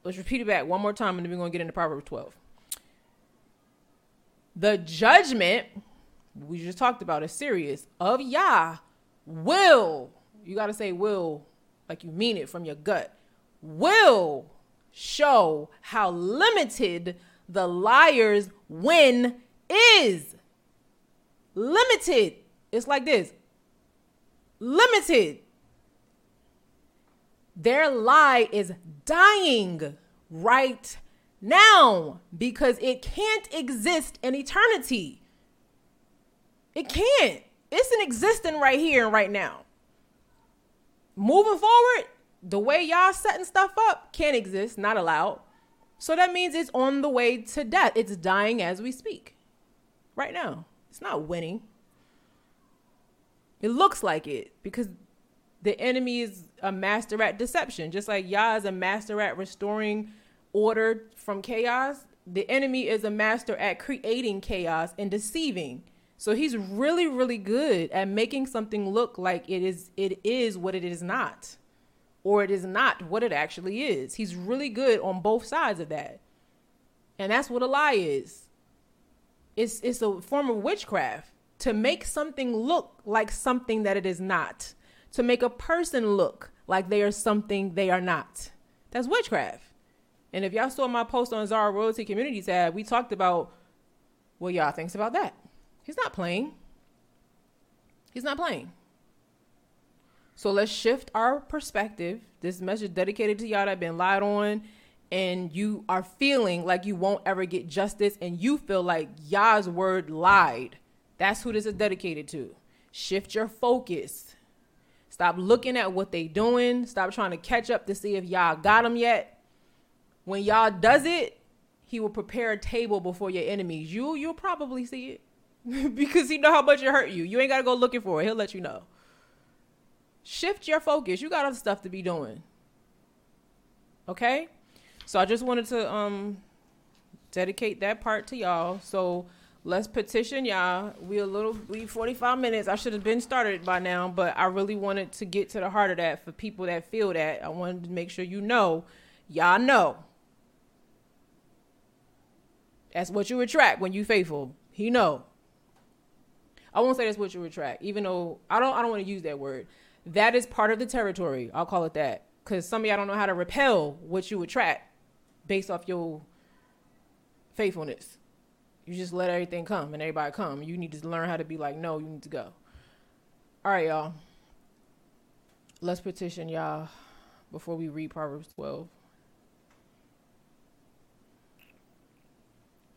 let's repeat it back one more time and then we're going to get into Proverbs 12. The judgment we just talked about is serious of Yah will, you got to say will like you mean it from your gut, will show how limited the liar's win is. Limited. It's like this limited. Their lie is dying right now because it can't exist in eternity. It can't. It's an existing right here and right now. Moving forward, the way Yah setting stuff up can't exist, not allowed. So that means it's on the way to death. It's dying as we speak. Right now. It's not winning. It looks like it because the enemy is a master at deception. Just like Yah is a master at restoring order from chaos, the enemy is a master at creating chaos and deceiving. So he's really, really good at making something look like it is it is what it is not. Or it is not what it actually is. He's really good on both sides of that. And that's what a lie is. It's it's a form of witchcraft to make something look like something that it is not to make a person look like they are something they are not. That's witchcraft. And if y'all saw my post on Zara Royalty Community tab, we talked about what Yah thinks about that. He's not playing. He's not playing. So let's shift our perspective. This message dedicated to y'all that been lied on and you are feeling like you won't ever get justice and you feel like Yah's word lied. That's who this is dedicated to. Shift your focus. Stop looking at what they doing. Stop trying to catch up to see if Yah got them yet. When Yah does it, he will prepare a table before your enemies. You you'll probably see it. (laughs) because he know how much it hurt you. You ain't gotta go looking for it. He'll let you know. Shift your focus. You got other stuff to be doing. Okay? So I just wanted to um dedicate that part to y'all. So let's petition Yah. We a little we 45 minutes. I should have been started by now, but I really wanted to get to the heart of that for people that feel that. I wanted to make sure you know, y'all know. That's what you attract when you faithful. He know. I won't say that's what you attract, even though I don't I don't want to use that word. That is part of the territory. I'll call it that. Cause some of y'all don't know how to repel what you attract based off your faithfulness. You just let everything come and everybody come. You need to learn how to be like, no, you need to go. All right, Yah. Let's petition y'all before we read Proverbs 12.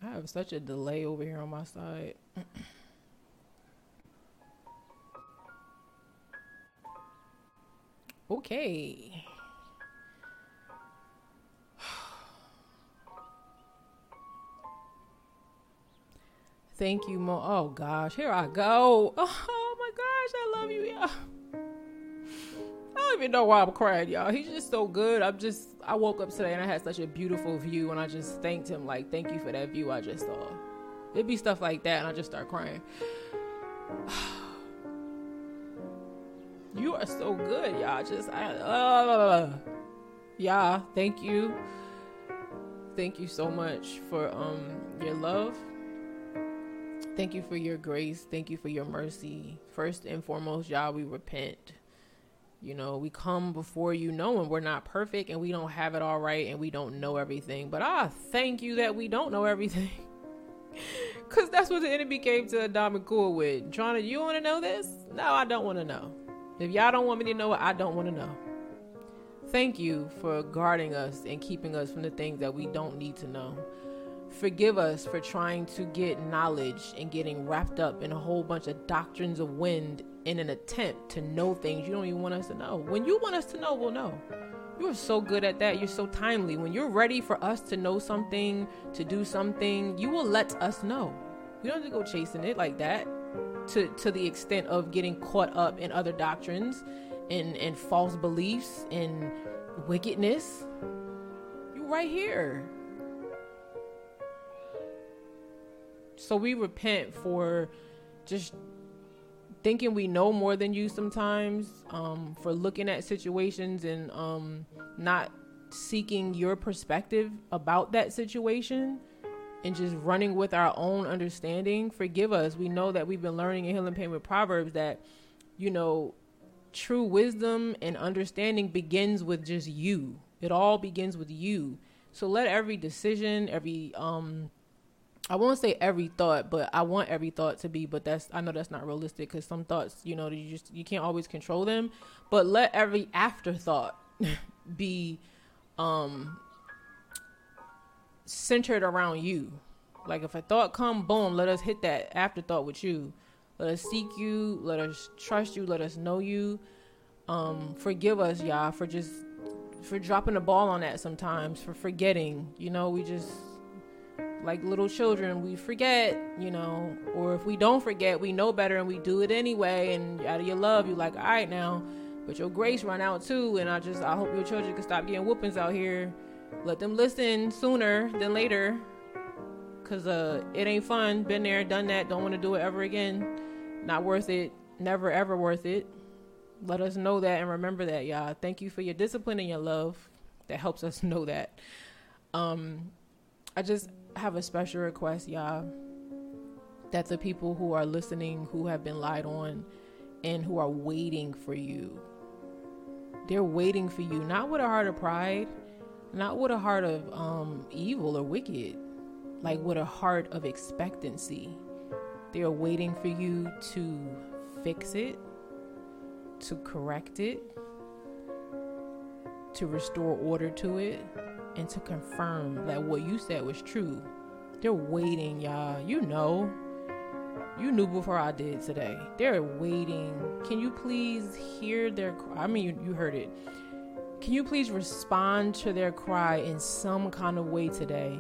I have such a delay over here on my side. (clears throat) okay. Thank you, Mo. Oh gosh, here I go. (laughs) Oh my gosh, I love you, y'all. I don't even know why I'm crying, y'all. He's just so good. I'm just. I woke up today and I had such a beautiful view, and I just thanked him. Like, thank you for that view I just saw. It'd be stuff like that, and I just start crying. (sighs) (sighs) you are so good, y'all. Just, I, uh, yeah. Thank you. Thank you so much for um your love Thank you for your grace. Thank you for your mercy. First and foremost, y'all, we repent. You know, we come before you knowing we're not perfect and we don't have it all right and we don't know everything. But I thank you that we don't know everything. (laughs) Cause that's what the enemy came to Adam and Cool with. Trying to, you want to know this? No, I don't want to know. If y'all don't want me to know it, I don't want to know. Thank you for guarding us and keeping us from the things that we don't need to know. Forgive us for trying to get knowledge and getting wrapped up in a whole bunch of doctrines of wind in an attempt to know things you don't even want us to know. When you want us to know, we'll know. You are so good at that. You're so timely. When you're ready for us to know something, to do something, you will let us know. You don't have to go chasing it like that to, to the extent of getting caught up in other doctrines and, and false beliefs and wickedness. You're right here. So we repent for just thinking we know more than you sometimes, um, for looking at situations and um, not seeking your perspective about that situation and just running with our own understanding. Forgive us. We know that we've been learning in Healing Pain with Proverbs that, you know, true wisdom and understanding begins with just you. It all begins with you. So let every decision, every um, I won't say every thought, but I want every thought to be. But that's I know that's not realistic because some thoughts, you know, you just you can't always control them. But let every afterthought (laughs) be um centered around you. Like if a thought come, boom, let us hit that afterthought with you. Let us seek you. Let us trust you. Let us know you. Um, forgive us, Yah, for just for dropping the ball on that sometimes, for forgetting. You know, we just like little children, we forget, you know, or if we don't forget, we know better and we do it anyway. And out of your love, you're like, all right now, but your grace run out too. And I just, I hope your children can stop getting whoopings out here. Let them listen sooner than later, cause uh, it ain't fun. Been there, done that. Don't want to do it ever again. Not worth it. Never ever worth it. Let us know that and remember that, y'all. Thank you for your discipline and your love. That helps us know that. Um, I just have a special request, y'all. That the people who are listening, who have been lied on, and who are waiting for you, they're waiting for you, not with a heart of pride, not with a heart of um, evil or wicked, like with a heart of expectancy. They are waiting for you to fix it, to correct it, to restore order to it and to confirm that what you said was true. They're waiting, y'all. You know. You knew before I did today. They're waiting. Can you please hear their I mean you, you heard it. Can you please respond to their cry in some kind of way today?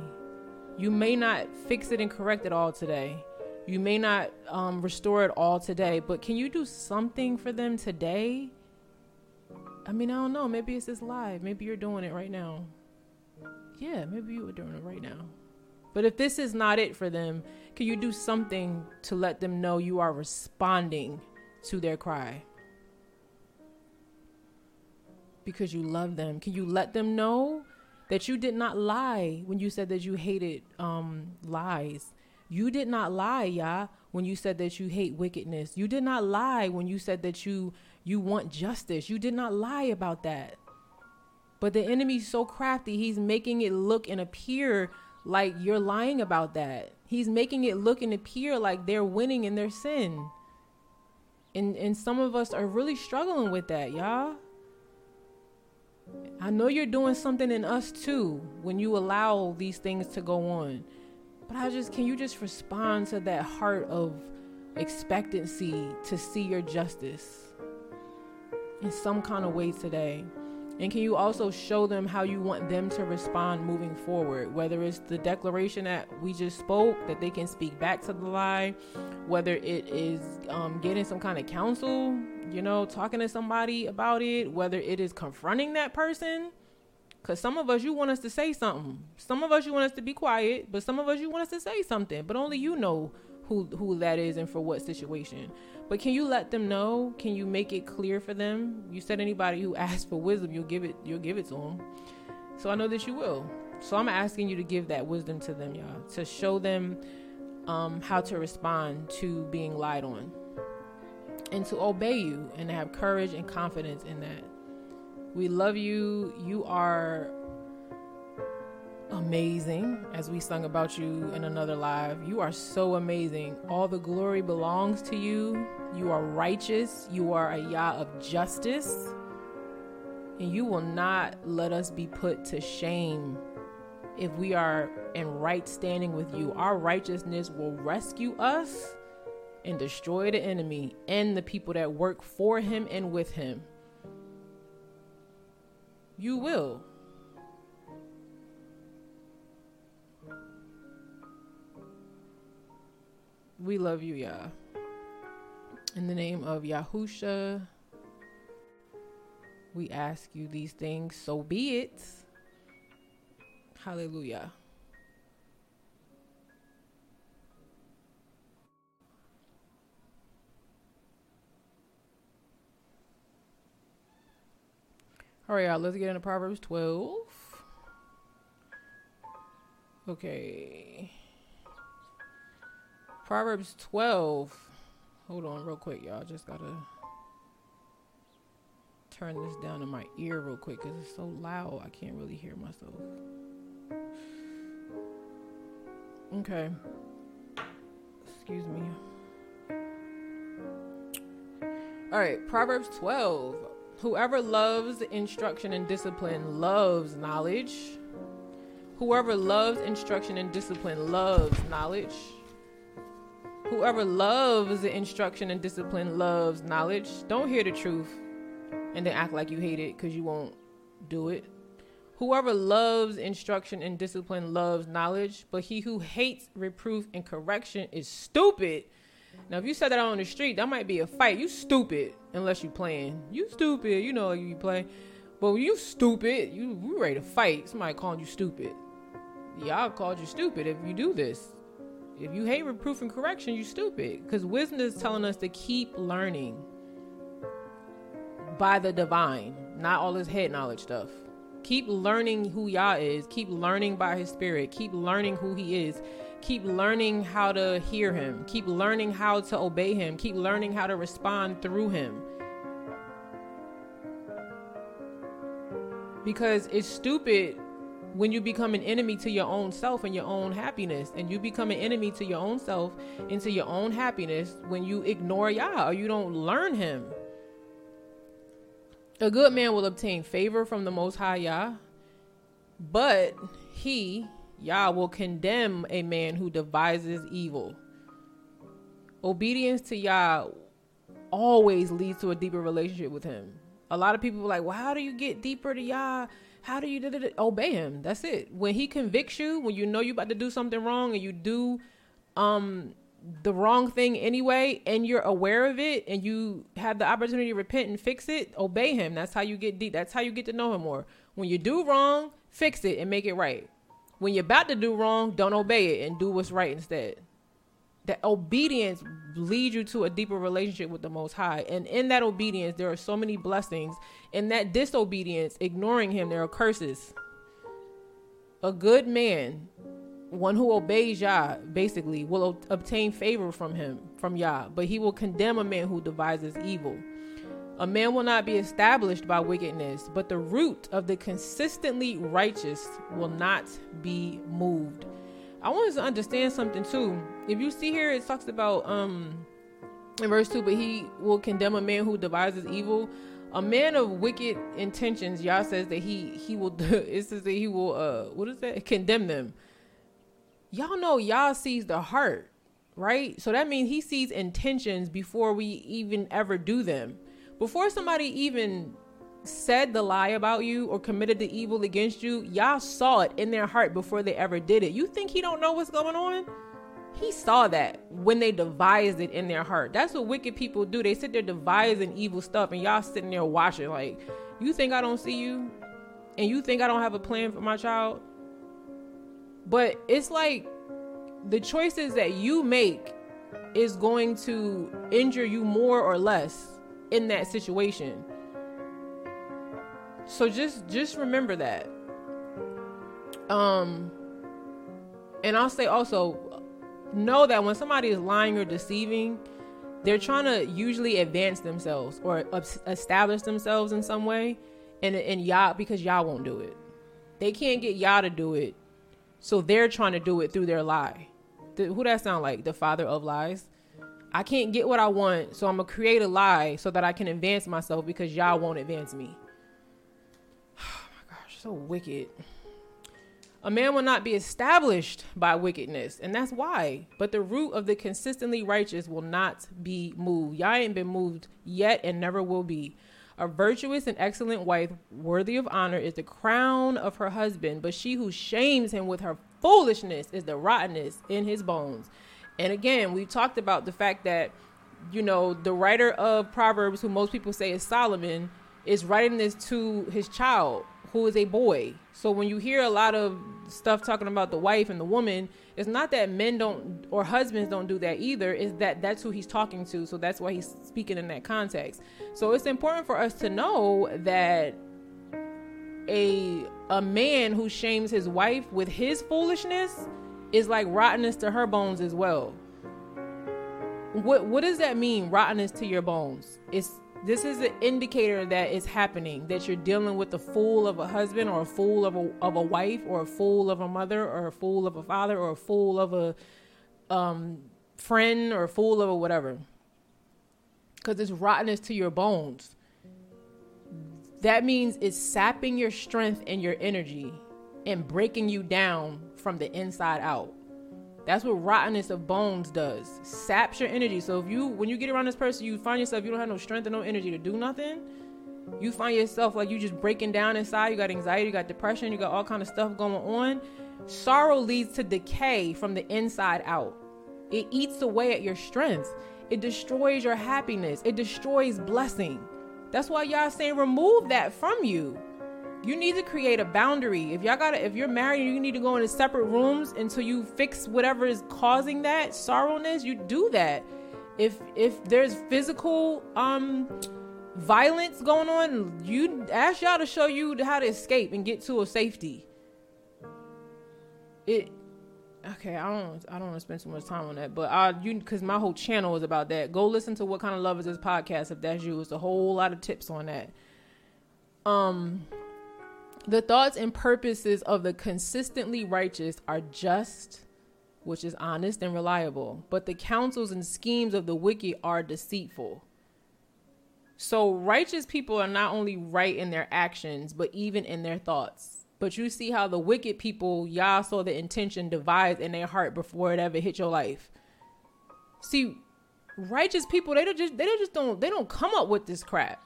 You may not fix it and correct it all today. You may not um, restore it all today, but can you do something for them today? I mean, I don't know. Maybe it's this live. Maybe you're doing it right now. Yeah, maybe you are doing it right now. But if this is not it for them, can you do something to let them know you are responding to their cry? Because you love them. Can you let them know that you did not lie when you said that you hated um, lies? You did not lie, yeah, when you said that you hate wickedness. You did not lie when you said that you you want justice. You did not lie about that. But the enemy's so crafty, he's making it look and appear like you're lying about that. He's making it look and appear like they're winning in their sin. And and some of us are really struggling with that, y'all. I know you're doing something in us too when you allow these things to go on. But I just can you just respond to that heart of expectancy to see your justice in some kind of way today? And can you also show them how you want them to respond moving forward? Whether it's the declaration that we just spoke, that they can speak back to the lie, whether it is um, getting some kind of counsel, you know, talking to somebody about it, whether it is confronting that person. Because some of us, you want us to say something. Some of us, you want us to be quiet, but some of us, you want us to say something. But only you know who, who that is and for what situation. But can you let them know? Can you make it clear for them? You said anybody who (laughs) asks for wisdom, you'll give it. You'll give it to them. So I know that you will. So I'm asking you to give that wisdom to them, y'all, to show them um, how to respond to being lied on, and to obey you, and have courage and confidence in that. We love you. You are amazing, as we sung about you in another live. You are so amazing. All the glory belongs to you. You are righteous. You are a Yah of justice. And you will not let us be put to shame if we are in right standing with you. Our righteousness will rescue us and destroy the enemy and the people that work for him and with him. You will. We love you, Yah. In the name of Yahusha, we ask you these things, so be it. Hallelujah. All right, y'all, let's get into Proverbs 12. Okay. Proverbs 12. Hold on, real quick, y'all. Just gotta turn this down in my ear real quick because it's so loud. I can't really hear myself. Okay. Excuse me. All right, Proverbs 12. Whoever loves instruction and discipline loves knowledge. Whoever loves instruction and discipline loves knowledge. Whoever loves instruction and discipline loves knowledge. Don't hear the truth and then act like you hate it because you won't do it. Whoever loves instruction and discipline loves knowledge, but he who hates reproof and correction is stupid. Now, if you said that on the street, that might be a fight. You stupid, unless you playing. You stupid, you know you play. But you stupid, you, you ready to fight. Somebody calling you stupid. Yah called you stupid if you do this. If you hate reproof and correction, you stupid. Because wisdom is telling us to keep learning by the divine, not all this head knowledge stuff. Keep learning who Yah is. Keep learning by His Spirit. Keep learning who He is. Keep learning how to hear Him. Keep learning how to obey Him. Keep learning how to respond through Him. Because it's stupid when you become an enemy to your own self and your own happiness and you become an enemy to your own self and to your own happiness when you ignore Yah or you don't learn him. A good man will obtain favor from the most high Yah, but he, Yah, will condemn a man who devises evil. Obedience to Yah always leads to a deeper relationship with him. A lot of people were like, well, how do you get deeper to Yah? How do you da, da, da? obey him? That's it. When he convicts you, when you know you're about to do something wrong and you do um the wrong thing anyway and you're aware of it and you have the opportunity to repent and fix it, obey him. That's how you get deep. That's how you get to know him more. When you do wrong, fix it and make it right. When you're about to do wrong, don't obey it and do what's right instead. That obedience leads you to a deeper relationship with the Most High. And in that obedience, there are so many blessings. In that disobedience, ignoring Him, there are curses. A good man, one who obeys Yah, basically, will obtain favor from Him, from Yah, but He will condemn a man who devises evil. A man will not be established by wickedness, but the root of the consistently righteous will not be moved. I want us to understand something too. If you see here, it talks about um in verse two, but he will condemn a man who devises evil. A man of wicked intentions, Yah says that he he will. (laughs) It says that he will. Uh, what is that? Condemn them. Y'all know Yah sees the heart, right? So that means he sees intentions before we even ever do them. Before somebody even said the lie about you or committed the evil against you, Yah saw it in their heart before they ever did it. You think he don't know what's going on? He saw that when they devised it in their heart. That's what wicked people do. They sit there devising evil stuff and Yah sitting there watching like, you think I don't see you? And you think I don't have a plan for my child? But it's like the choices that you make is going to injure you more or less in that situation. So just just remember that. Um and I'll say also know that when somebody is lying or deceiving, they're trying to usually advance themselves or establish themselves in some way and and Yah because Yah won't do it. They can't get Yah to do it. So they're trying to do it through their lie. The, who that sound like? The father of lies. I can't get what I want, so I'm gonna create a lie so that I can advance myself because Yah won't advance me. (sighs) Oh my gosh, so wicked. A man will not be established by wickedness, and that's why. But the root of the consistently righteous will not be moved. Y'all ain't been moved yet and never will be. A virtuous and excellent wife, worthy of honor, is the crown of her husband, but she who shames him with her foolishness is the rottenness in his bones. And again, we talked about the fact that, you know, the writer of Proverbs, who most people say is Solomon, is writing this to his child, who is a boy. So when you hear a lot of stuff talking about the wife and the woman, it's not that men don't or husbands don't do that either. Is that that's who he's talking to. So that's why he's speaking in that context. So it's important for us to know that a a man who shames his wife with his foolishness is like rottenness to her bones as well. What what does that mean? Rottenness to your bones. It's this is an indicator that it's happening that you're dealing with a fool of a husband or a fool of a of a wife or a fool of a mother or a fool of a father or a fool of a um friend or a fool of a whatever. Cuz it's rottenness to your bones. That means it's sapping your strength and your energy and breaking you down from the inside out. That's what rottenness of bones does. Saps your energy. So if you when you get around this person, you find yourself you don't have no strength and no energy to do nothing. You find yourself like you just breaking down inside. You got anxiety, you got depression, you got all kind of stuff going on. Sorrow leads to decay from the inside out. It eats away at your strength. It destroys your happiness. It destroys blessing. That's why Yah saying remove that from you you need to create a boundary. If y'all gotta, if you're married, you need to go into separate rooms until you fix whatever is causing that sorrowness. You do that. If if there's physical um violence going on, you ask Yah to show you how to escape and get to a safety. It okay. I don't I don't want to spend too much time on that, but I you because my whole channel is about that. Go listen to what kind of love is this podcast if that's you. It's a whole lot of tips on that. Um the thoughts and purposes of the consistently righteous are just, which is honest and reliable, but the counsels and schemes of the wicked are deceitful. So, righteous people are not only right in their actions, but even in their thoughts. But you see how the wicked people, Yah saw the intention devised in their heart before it ever hit your life. See, righteous people, they don't just they just don't they don't come up with this crap.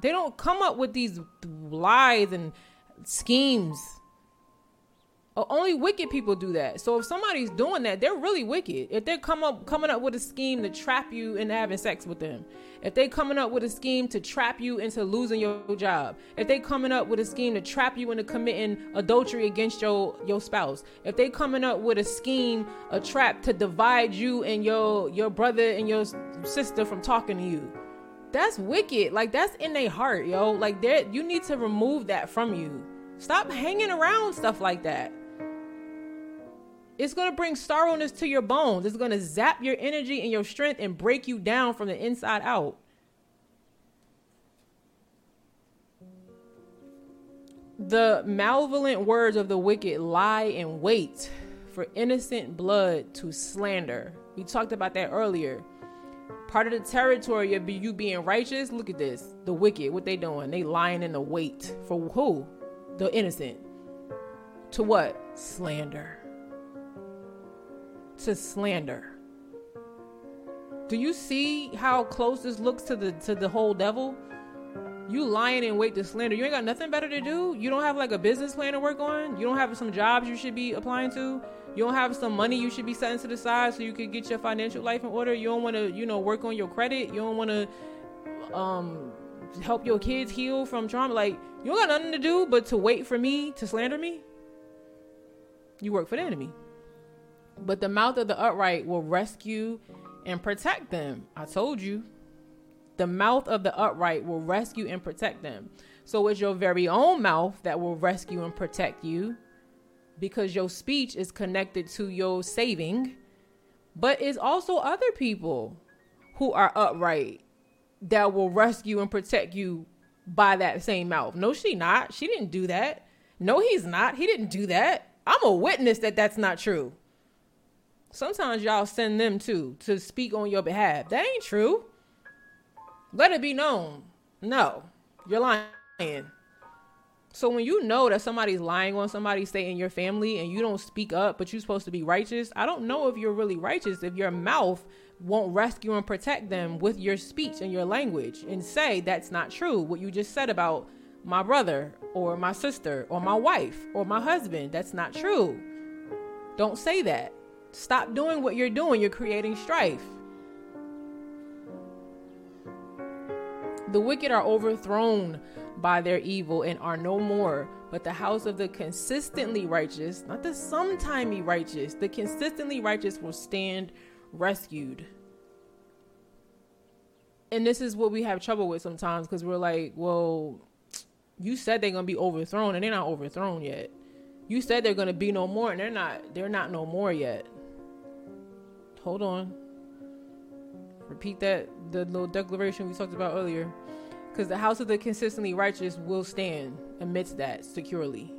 They don't come up with these lies and schemes. Only wicked people do that. So if somebody's doing that, they're really wicked. If they're come up coming up with a scheme to trap you into having sex with them, if they coming up with a scheme to trap you into losing your job, if they coming up with a scheme to trap you into committing adultery against your your spouse, if they coming up with a scheme, a trap to divide you and your your brother and your sister from talking to you, that's wicked. Like that's in their heart, yo. Like there, you need to remove that from you. Stop hanging around stuff like that. It's going to bring sorrowness to your bones. It's going to zap your energy and your strength and break you down from the inside out. The malevolent words of the wicked lie in wait for innocent blood to slander. We talked about that earlier. Part of the territory of you being righteous, look at this. The wicked, what they doing? They lying in the wait for who? The innocent. To what? Slander to slander. Do you see how close this looks to the to the whole devil? You lying in wait to slander. You ain't got nothing better to do. You don't have like a business plan to work on. You don't have some jobs you should be applying to. You don't have some money you should be setting to the side so you could get your financial life in order. You don't want to, you know, work on your credit. You don't want to um help your kids heal from trauma. Like you don't got nothing to do but to wait for me to slander me. You work for the enemy. But the mouth of the upright will rescue and protect them. I told you. The mouth of the upright will rescue and protect them. So it's your very own mouth that will rescue and protect you because your speech is connected to your saving. But it's also other people who are upright that will rescue and protect you by that same mouth. No, she not. She didn't do that. No, he's not. He didn't do that. I'm a witness that that's not true. Sometimes Yah send them too to speak on your behalf. That ain't true. Let it be known. No, you're lying. So when you know that somebody's lying on somebody, say in your family, and you don't speak up, but you're supposed to be righteous, I don't know if you're really righteous if your mouth won't rescue and protect them with your speech and your language and say that's not true. What you just said about my brother or my sister or my wife or my husband, that's not true. Don't say that. Stop doing what you're doing. You're creating strife. The wicked are overthrown by their evil and are no more. But the house of the consistently righteous, not the sometimey righteous, the consistently righteous will stand rescued. And this is what we have trouble with sometimes because we're like, well, you said they're going to be overthrown and they're not overthrown yet. You said they're going to be no more and they're not they're not no more yet. Hold on. Repeat that the little declaration we talked about earlier. Because the house of the consistently righteous will stand amidst that securely.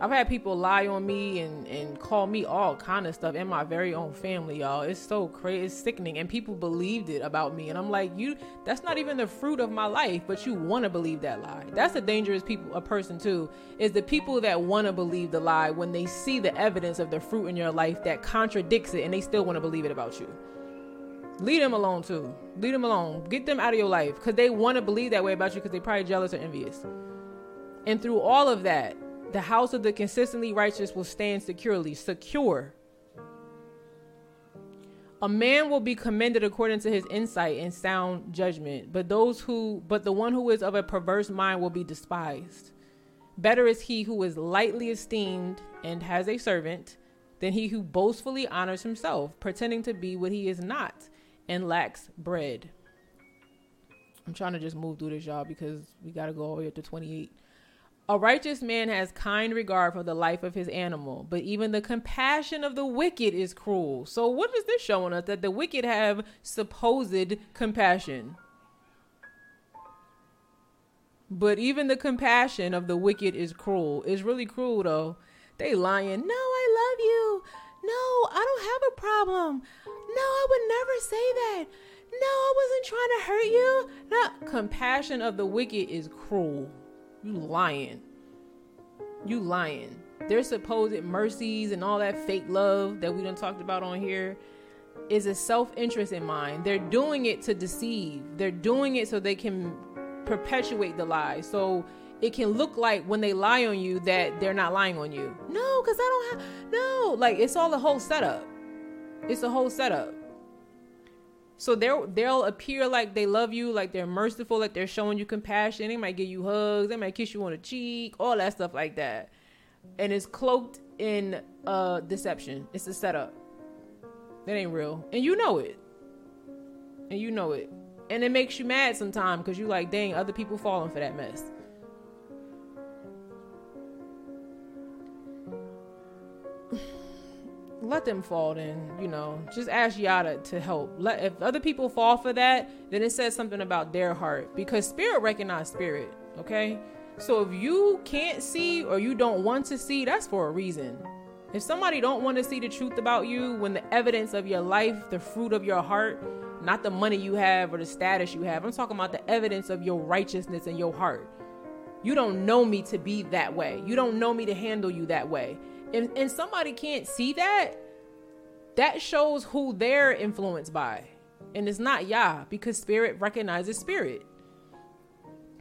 I've had people lie on me and, and call me all kind of stuff in my very own family, y'all. It's so crazy, it's sickening, and people believed it about me. And I'm like, you, that's not even the fruit of my life, but you want to believe that lie. That's a dangerous people, a person too, is the people that want to believe the lie when they see the evidence of the fruit in your life that contradicts it, and they still want to believe it about you. Leave them alone too. Leave them alone. Get them out of your life because they want to believe that way about you because they're probably jealous or envious. And through all of that, the house of the consistently righteous will stand securely, secure. A man will be commended according to his insight and sound judgment, but those who but the one who is of a perverse mind will be despised. Better is he who is lightly esteemed and has a servant than he who boastfully honors himself, pretending to be what he is not and lacks bread. I'm trying to just move through this, y'all, because we got to go all the way up to 28. A righteous man has kind regard for the life of his animal, but even the compassion of the wicked is cruel. So, what is this showing us? That the wicked have supposed compassion. But even the compassion of the wicked is cruel. It's really cruel, though. They lying. No, I love you. No, I don't have a problem. No, I would never say that. No, I wasn't trying to hurt you. No, compassion of the wicked is cruel. You lying. You lying. Their supposed mercies and all that fake love that we done talked about on here is a self interest in mind. They're doing it to deceive. They're doing it so they can perpetuate the lie. So it can look like when they lie on you that they're not lying on you. No, because I don't have no, like it's all a whole setup. It's a whole setup. So they'll they'll appear like they love you, like they're merciful, like they're showing you compassion. They might give you hugs, they might kiss you on the cheek, all that stuff like that. And it's cloaked in uh deception. It's a setup. That ain't real. And you know it. And you know it. And it makes you mad sometimes because you like, dang, other people falling for that mess. Let them fall then, you know. Just ask Yada to help. Let if other people fall for that, then it says something about their heart because spirit recognize spirit, okay? So if you can't see or you don't want to see, that's for a reason. If somebody don't want to see the truth about you when the evidence of your life, the fruit of your heart, not the money you have or the status you have. I'm talking about the evidence of your righteousness in your heart. You don't know me to be that way. You don't know me to handle you that way and, and somebody can't see that, that shows who they're influenced by. And it's not Yah, because spirit recognizes spirit.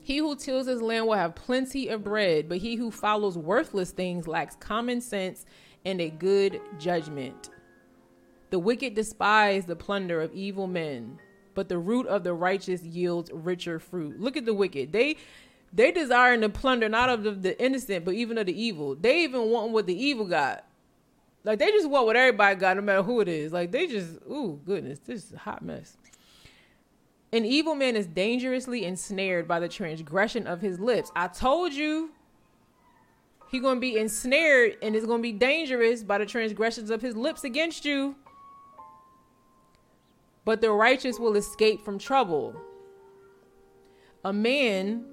He who tills his land will have plenty of bread, but he who follows worthless things lacks common sense and a good judgment. The wicked despise the plunder of evil men, but the root of the righteous yields richer fruit. Look at the wicked. They they desiring to plunder not of the, the innocent, but even of the evil. They even want what the evil got. Like they just want what everybody got, no matter who it is. Like they just, ooh, goodness, this is a hot mess. An evil man is dangerously ensnared by the transgression of his lips. I told you he gonna be ensnared and it's gonna be dangerous by the transgressions of his lips against you. But the righteous will escape from trouble. A man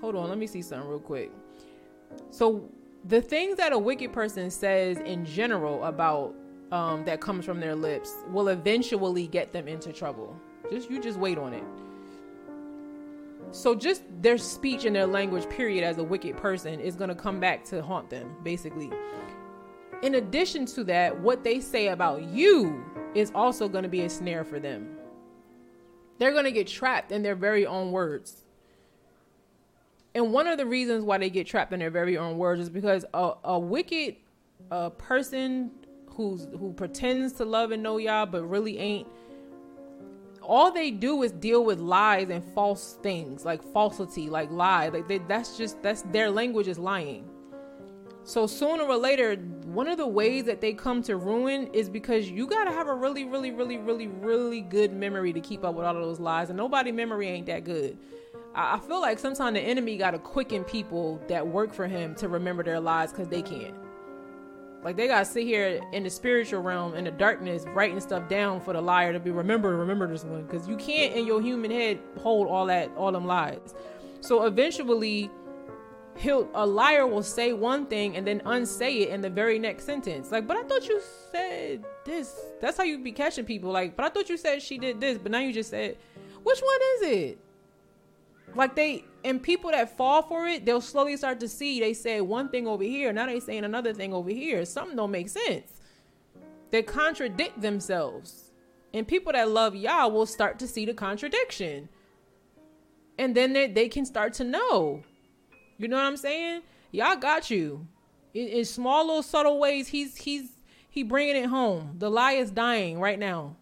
hold on, let me see something real quick. So the things that a wicked person says in general about um, that comes from their lips will eventually get them into trouble. Just you just wait on it. So just their speech and their language, period, as a wicked person is gonna come back to haunt them, basically. In addition to that, what they say about you is also gonna be a snare for them. They're gonna get trapped in their very own words and one of the reasons why they get trapped in their very own words is because a, a wicked uh, person who's who pretends to love and know y'all but really ain't all they do is deal with lies and false things like falsity like lie like they, that's just that's their language is lying. So sooner or later one of the ways that they come to ruin is because you got to have a really really really really really good memory to keep up with all of those lies. And nobody memory ain't that good I feel like sometimes the enemy got to quicken people that work for him to remember their lies because they can't. Like they gotta sit here in the spiritual realm in the darkness, writing stuff down for the liar to be remember, remember this one, because you can't in your human head hold all that, all them lies. So eventually, he'll a liar will say one thing and then unsay it in the very next sentence. Like, but I thought you said this. That's how you be catching people. Like, but I thought you said she did this, but now you just said, which one is it? Like they and people that fall for it, they'll slowly start to see they say one thing over here, now they saying another thing over here. Something don't make sense. They contradict themselves. And people that love Yah will start to see the contradiction. And then they, they can start to know. You know what I'm saying? Y'all got you. In, in small little subtle ways, he's he's he bringing it home. The lie is dying right now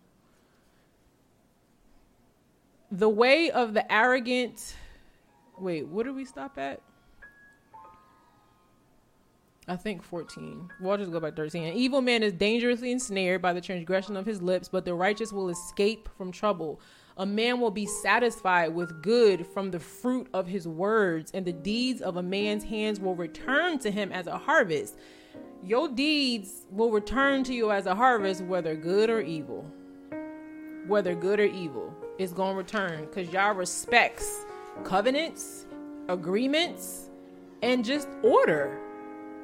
the way of the arrogant. Wait, what did we stop at? I think 14. We'll just go back 13. An evil man is dangerously ensnared by the transgression of his lips, but the righteous will escape from trouble. A man will be satisfied with good from the fruit of his words, and the deeds of a man's hands will return to him as a harvest. Your deeds will return to you as a harvest, whether good or evil. Whether good or evil is going to return because Yah respects covenants, agreements, and just order.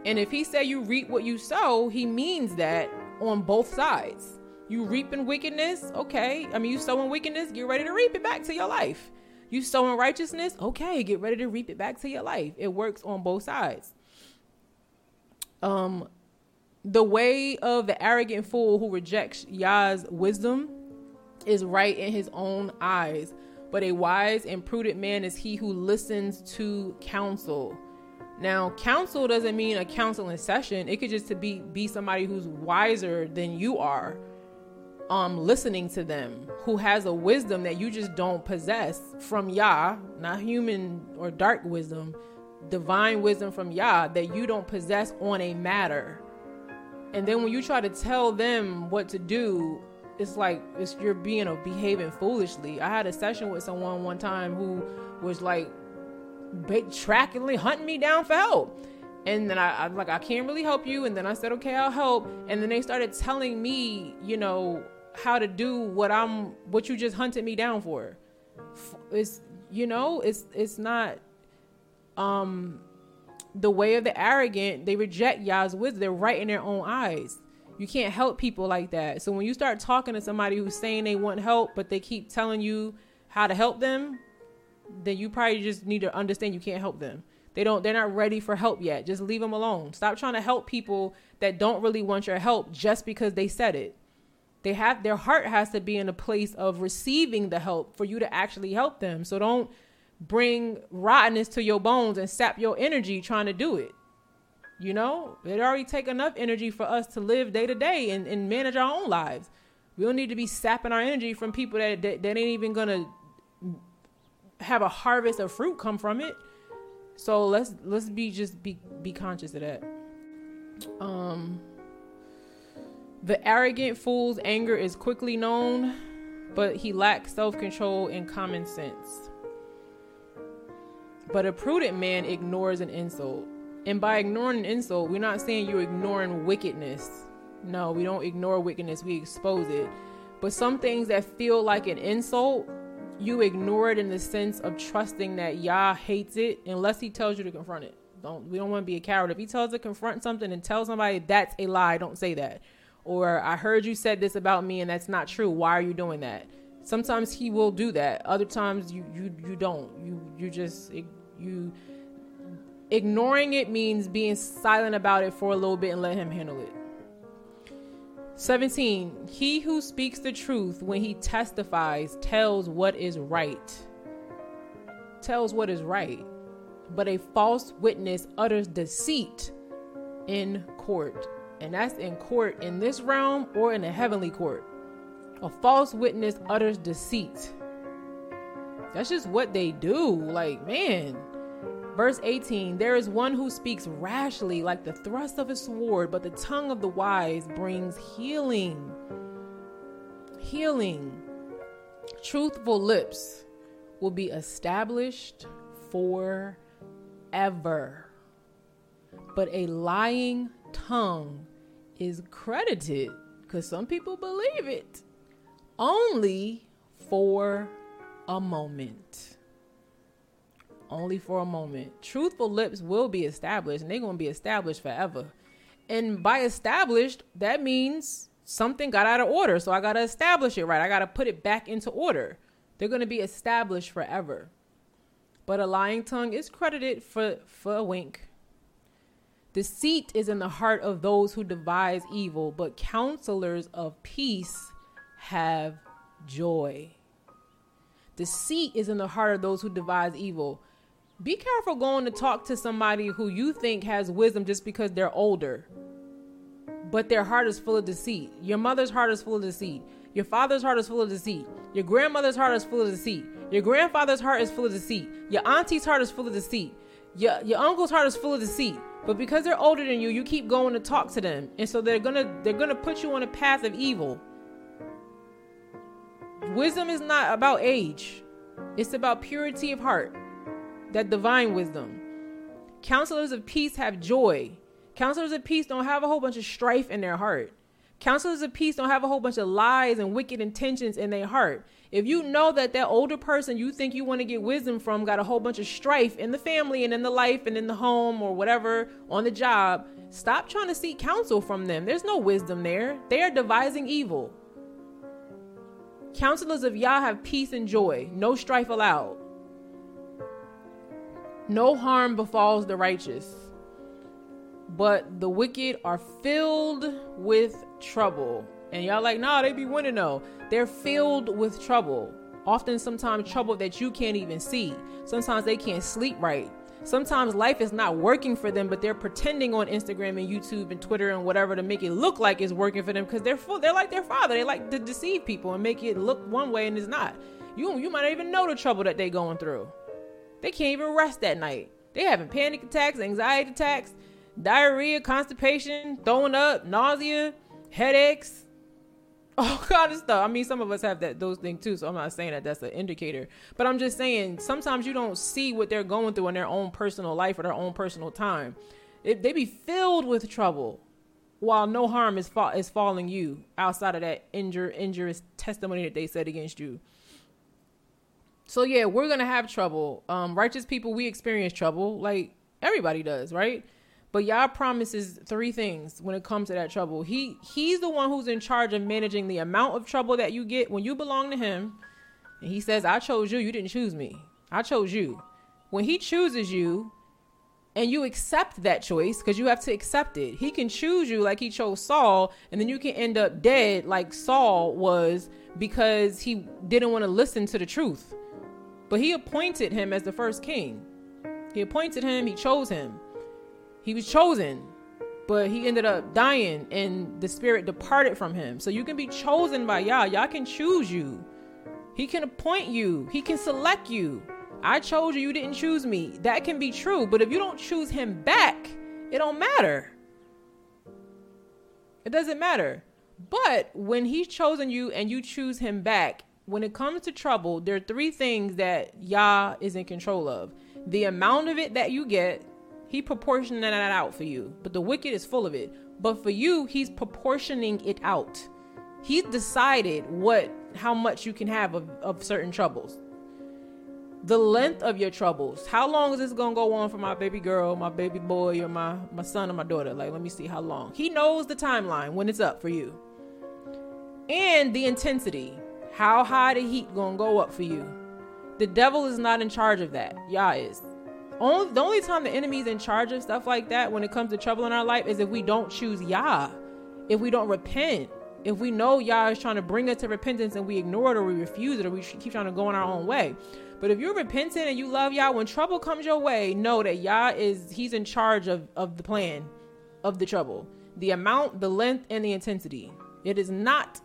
And if he say you reap what you sow, he means that on both sides. You reap in wickedness, okay. I mean, you sow in wickedness, get ready to reap it back to your life. You sow in righteousness, okay, get ready to reap it back to your life. It works on both sides. Um, the way of the arrogant fool who rejects Yah's wisdom is right in his own eyes, but a wise and prudent man is he who listens to counsel. Now, counsel doesn't mean a counseling session. It could just to be be somebody who's wiser than you are. Um listening to them, who has a wisdom that you just don't possess from Yah, not human or dark wisdom, divine wisdom from Yah that you don't possess on a matter. And then when you try to tell them what to do, it's like it's you're being a behaving foolishly. I had a session with someone one time who was like tracking, hunting me down for help. And then I, I like, I can't really help you. And then I said, okay, I'll help. And then they started telling me, you know, how to do what I'm, what you just hunted me down for. It's, you know, it's, it's not, um, the way of the arrogant. They reject Yah's wisdom. They're right in their own eyes. You can't help people like that. So when you start talking to somebody who's saying they want help, but they keep telling you how to help them, then you probably just need to understand you can't help them. They don't they're not ready for help yet. Just leave them alone. Stop trying to help people that don't really want your help just because they said it. They have their heart has to be in a place of receiving the help for you to actually help them. So don't bring rottenness to your bones and sap your energy trying to do it. You know, it already take enough energy for us to live day to day and, and manage our own lives. We don't need to be sapping our energy from people that, that, that ain't even gonna have a harvest of fruit come from it. So let's let's be just be be conscious of that. Um the arrogant fool's anger is quickly known, but he lacks self-control and common sense. But a prudent man ignores an insult. And by ignoring an insult, we're not saying you're ignoring wickedness. No, we don't ignore wickedness, we expose it. But some things that feel like an insult, you ignore it in the sense of trusting that Yah hates it unless he tells you to confront it. Don't we don't want to be a coward. If he tells to confront something and tell somebody that's a lie, don't say that. Or I heard you said this about me and that's not true. Why are you doing that? Sometimes he will do that. Other times you you you don't. You you just you ignoring it means being silent about it for a little bit and let him handle it. 17. He who speaks the truth when he testifies tells what is right. Tells what is right. But a false witness utters deceit in court. And that's in court in this realm or in a heavenly court. A false witness utters deceit. That's just what they do. Like, man. Verse 18 There is one who speaks rashly like the thrust of a sword, but the tongue of the wise brings healing. Healing. Truthful lips will be established forever. But a lying tongue is credited, because some people believe it, only for a moment only for a moment. Truthful lips will be established and they're going to be established forever. And by established, that means something got out of order. So I got to establish it right. I got to put it back into order. They're going to be established forever. But a lying tongue is credited for, for a wink. Deceit is in the heart of those who devise evil, but counselors of peace have joy. Deceit is in the heart of those who devise evil, be careful going to talk to somebody who you think has wisdom just because they're older, but their heart is full of deceit. Your mother's heart is full of deceit. Your father's heart is full of deceit. Your grandmother's heart is full of deceit. Your grandfather's heart is full of deceit. Your auntie's heart is full of deceit. Your, your uncle's heart is full of deceit. But because they're older than you, you keep going to talk to them. And so they're gonna they're gonna put you on a path of evil. Wisdom is not about age. It's about purity of heart that divine wisdom. Counselors of peace have joy. Counselors of peace don't have a whole bunch of strife in their heart. Counselors of peace don't have a whole bunch of lies and wicked intentions in their heart. If you know that that older person you think you want to get wisdom from got a whole bunch of strife in the family and in the life and in the home or whatever on the job, stop trying to seek counsel from them. There's no wisdom there. They are devising evil. Counselors of Yah have peace and joy, no strife allowed. No harm befalls the righteous, but the wicked are filled with trouble. And y'all like, nah, they be winning though. They're filled with trouble. Often, sometimes trouble that you can't even see. Sometimes they can't sleep right. Sometimes life is not working for them, but they're pretending on Instagram and YouTube and Twitter and whatever to make it look like it's working for them because they're full, they're like their father. They like to deceive people and make it look one way and it's not. You you might not even know the trouble that they're going through. They can't even rest at night. They having panic attacks, anxiety attacks, diarrhea, constipation, throwing up, nausea, headaches, (laughs) all kind of stuff. I mean, some of us have that those things too, so I'm not saying that that's an indicator. But I'm just saying sometimes you don't see what they're going through in their own personal life or their own personal time. It, they be filled with trouble while no harm is fa- is falling you outside of that injurious testimony that they said against you. So yeah, we're gonna have trouble. Um, righteous people, we experience trouble, like everybody does, right? But Yah promises three things when it comes to that trouble. He he's the one who's in charge of managing the amount of trouble that you get when you belong to him. And he says, I chose you, you didn't choose me. I chose you. When he chooses you and you accept that choice, because you have to accept it, he can choose you like he chose Saul, and then you can end up dead like Saul was because he didn't want to listen to the truth. But he appointed him as the first king. He appointed him, he chose him. He was chosen, but he ended up dying and the spirit departed from him. So you can be chosen by Yah. Yah can choose you. He can appoint you. He can select you. I chose you, you didn't choose me. That can be true, but if you don't choose him back, it don't matter. It doesn't matter. But when he's chosen you and you choose him back, when it comes to trouble, there are three things that Yah is in control of. The amount of it that you get, he proportioning that out for you. But the wicked is full of it. But for you, he's proportioning it out. He's decided what how much you can have of, of certain troubles. The length of your troubles. How long is this gonna go on for my baby girl, my baby boy, or my, my son or my daughter? Like, let me see how long. He knows the timeline when it's up for you. And the intensity. How high the heat gonna go up for you. The devil is not in charge of that. Yah is. Only the only time the enemy's in charge of stuff like that when it comes to trouble in our life is if we don't choose Yah, if we don't repent, if we know Yah is trying to bring us to repentance and we ignore it or we refuse it or we keep trying to go in our own way. But if you're repentant and you love Yah, when trouble comes your way, know that Yah is He's in charge of of the plan of the trouble, the amount, the length, and the intensity. It is not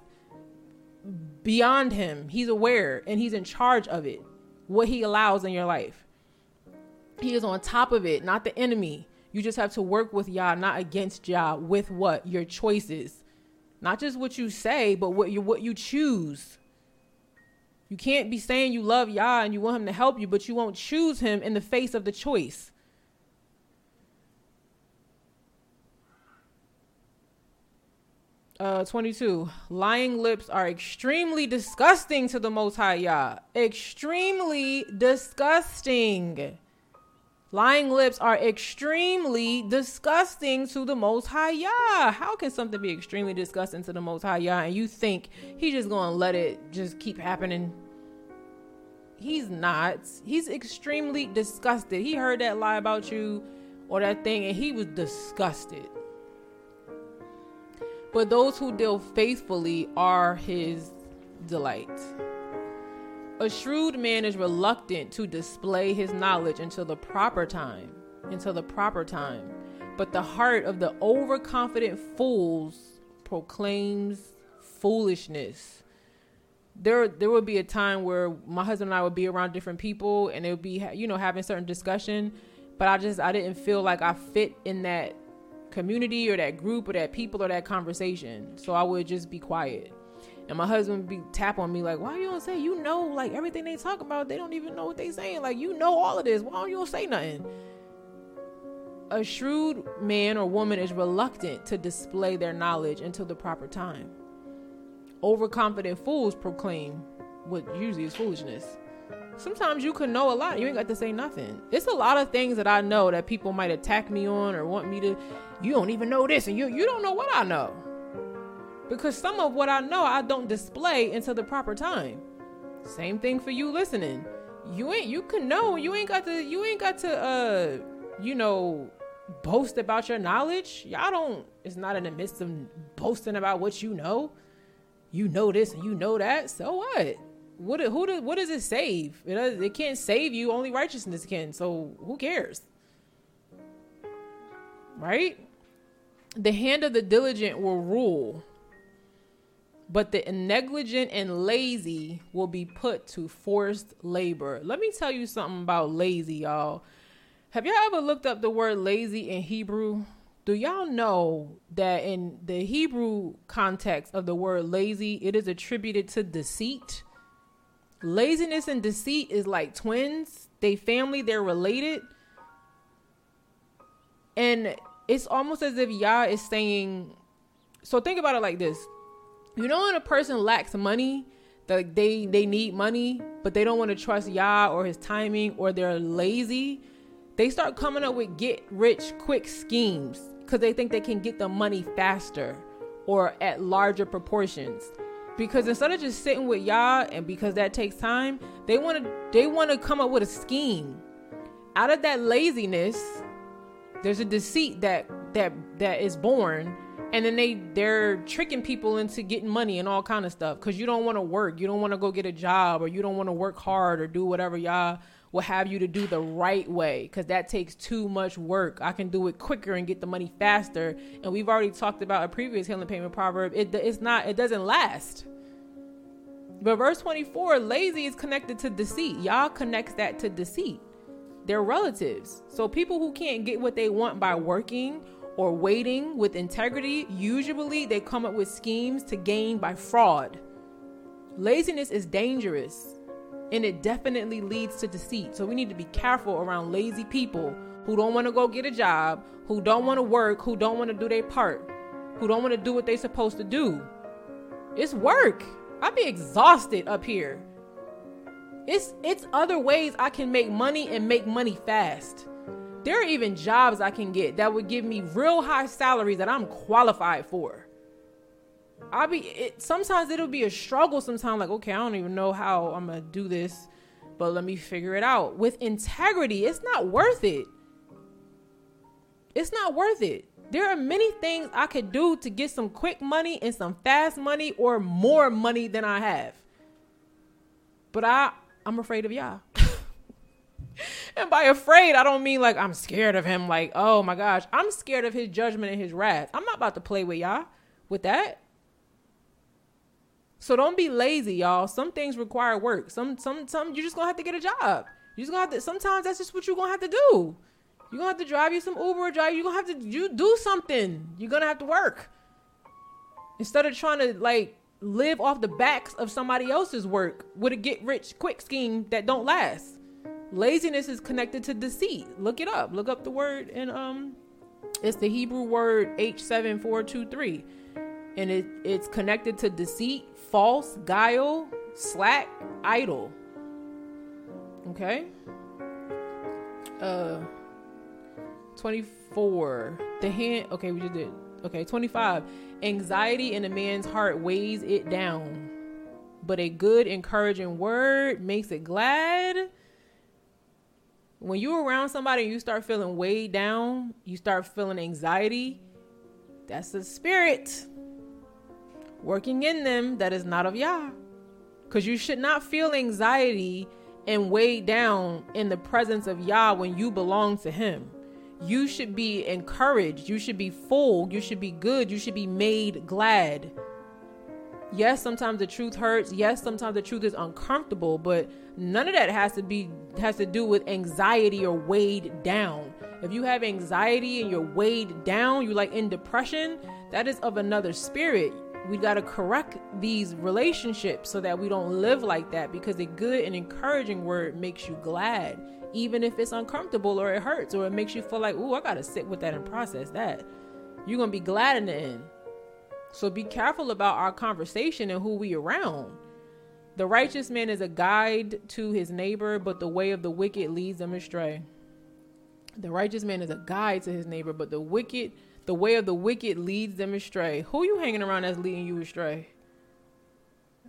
beyond Him. He's aware and He's in charge of it. What He allows in your life. He is on top of it, not the enemy. You just have to work with Yah, not against Yah, with what? Your choices. Not just what you say, but what you what you choose. You can't be saying you love Yah and you want him to help you, but you won't choose him in the face of the choice. Uh, 22. Lying lips are extremely disgusting to the Most High Yah. Extremely disgusting. Lying lips are extremely disgusting to the Most High Yah. How can something be extremely disgusting to the Most High Yah and you think He's just gonna let it just keep happening? He's not. He's extremely disgusted. He heard that lie about you or that thing and he was disgusted. But those who deal faithfully are His delight. A shrewd man is reluctant to display his knowledge until the proper time. Until the proper time. But the heart of the overconfident fools proclaims foolishness. There, there would be a time where my husband and I would be around different people, and it would be, you know, having certain discussion. But I just, I didn't feel like I fit in that community or that group or that people or that conversation. So I would just be quiet. And my husband be tap on me like, why you don't say you know like everything they talk about? They don't even know what they saying. Like you know all of this. Why don't you say nothing? A shrewd man or woman is reluctant to display their knowledge until the proper time. Overconfident fools proclaim what usually is foolishness. Sometimes you can know a lot, you ain't got to say nothing. It's a lot of things that I know that people might attack me on or want me to. You don't even know this, and you you don't know what I know because some of what I know I don't display until the proper time. Same thing for you listening. You ain't you can know you ain't got to you ain't got to uh you know boast about your knowledge. Y'all don't it's not in the midst of boasting about what you know. You know this and you know that. So what? what who do, what does it save? It does, it can't save you. Only righteousness can. So who cares? Right? The hand of the diligent will rule, but the negligent and lazy will be put to forced labor. Let me tell you something about lazy, y'all. Have y'all ever looked up the word lazy in Hebrew? Do y'all know that in the Hebrew context of the word lazy, it is attributed to deceit? Laziness and deceit is like twins. They family, they're related. And it's almost as if Yah is saying, so think about it like this. You know when a person lacks money, like they they need money, but they don't want to trust Yah or his timing or they're lazy, they start coming up with get rich quick schemes because they think they can get the money faster or at larger proportions. Because instead of just sitting with Yah and because that takes time they want to they want to come up with a scheme. Out of that laziness there's a deceit that that that is born and then they they're tricking people into getting money and all kind of stuff because you don't want to work you don't want to go get a job or you don't want to work hard or do whatever Yah will have you to do the right way because that takes too much work. I can do it quicker and get the money faster. And we've already talked about a previous healing pain with proverb. It, it's not, it doesn't last. But verse 24, lazy is connected to deceit. Yah connects that to deceit. They're relatives. So people who can't get what they want by working or waiting with integrity, usually they come up with schemes to gain by fraud. Laziness is dangerous and it definitely leads to deceit. So we need to be careful around lazy people who don't want to go get a job, who don't want to work, who don't want to do their part, who don't want to do what they're supposed to do. It's work. I'd be exhausted up here. It's it's other ways I can make money and make money fast. There are even jobs I can get that would give me real high salaries that I'm qualified for. I'll be it, sometimes it'll be a struggle sometimes like okay I don't even know how I'm gonna do this but let me figure it out with integrity it's not worth it it's not worth it there are many things I could do to get some quick money and some fast money or more money than I have but I I'm afraid of Yah. (laughs) and by afraid I don't mean like I'm scared of him like oh my gosh I'm scared of his judgment and his wrath I'm not about to play with Yah with that so don't be lazy, y'all. Some things require work. Some some some you're just gonna have to get a job. You just gonna have to sometimes that's just what you're gonna have to do. You're gonna have to drive you some Uber or drive, you're gonna have to you do something. You're gonna have to work. Instead of trying to like live off the backs of somebody else's work with a get rich quick scheme that don't last. Laziness is connected to deceit. Look it up. Look up the word and um it's the Hebrew word H7423 and it, it's connected to deceit, false, guile, slack, idle. Okay? Uh 24. The hand okay, we just did. Okay, 25. Anxiety in a man's heart weighs it down. But a good encouraging word makes it glad. When you're around somebody and you start feeling weighed down, you start feeling anxiety, that's the spirit working in them that is not of Yah. Because you should not feel anxiety and weighed down in the presence of Yah when you belong to Him. You should be encouraged. You should be full. You should be good. You should be made glad. Yes, sometimes the truth hurts. Yes, sometimes the truth is uncomfortable, but none of that has to be has to do with anxiety or weighed down. If you have anxiety and you're weighed down, you're like in depression, that is of another spirit we got to correct these relationships so that we don't live like that because a good and encouraging word makes you glad even if it's uncomfortable or it hurts or it makes you feel like oh i gotta sit with that and process that you're gonna be glad in the end so be careful about our conversation and who we around the righteous man is a guide to his neighbor but the way of the wicked leads them astray the righteous man is a guide to his neighbor but the wicked the way of the wicked leads them astray. Who you hanging around that's leading you astray?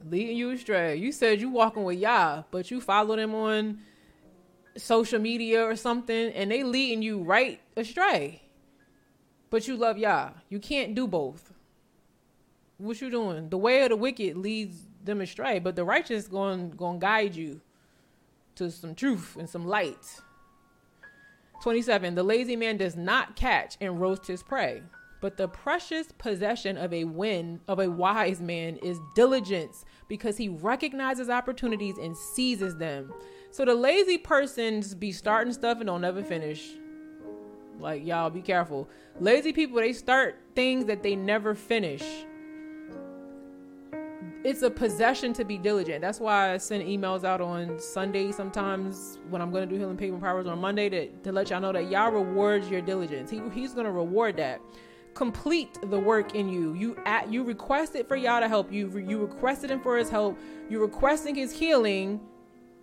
Leading you astray. You said you walking with Yah, but you follow them on social media or something, and they leading you right astray. But you love Yah. You can't do both. What you doing? The way of the wicked leads them astray. But the righteous going going guide you to some truth and some light. 27. The lazy man does not catch and roast his prey, but the precious possession of a win of a wise man is diligence because he recognizes opportunities and seizes them. So the lazy persons be starting stuff and don't never finish. Like y'all be careful. Lazy people they start things that they never finish. It's a possession to be diligent. That's why I send emails out on Sunday sometimes when I'm gonna do healing pain with proverbs on Monday to, to let y'all know that Yah rewards your diligence. He, he's gonna reward that complete the work in you. You at you requested for Yah to help you. You requested him for his help. You requesting his healing,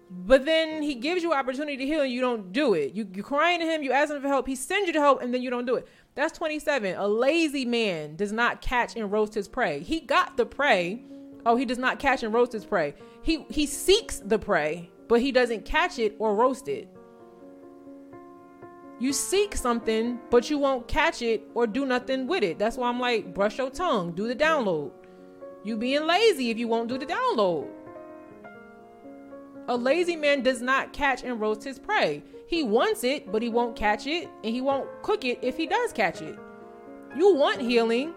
but then he gives you opportunity to heal and you don't do it. You you crying to him, you asking for help, he sends you to help, and then you don't do it. That's 27. A lazy man does not catch and roast his prey. He got the prey. Oh, he does not catch and roast his prey. He he seeks the prey, but he doesn't catch it or roast it. You seek something, but you won't catch it or do nothing with it. That's why I'm like, brush your tongue, do the download. You being lazy if you won't do the download. A lazy man does not catch and roast his prey. He wants it, but he won't catch it, and he won't cook it if he does catch it. You want healing,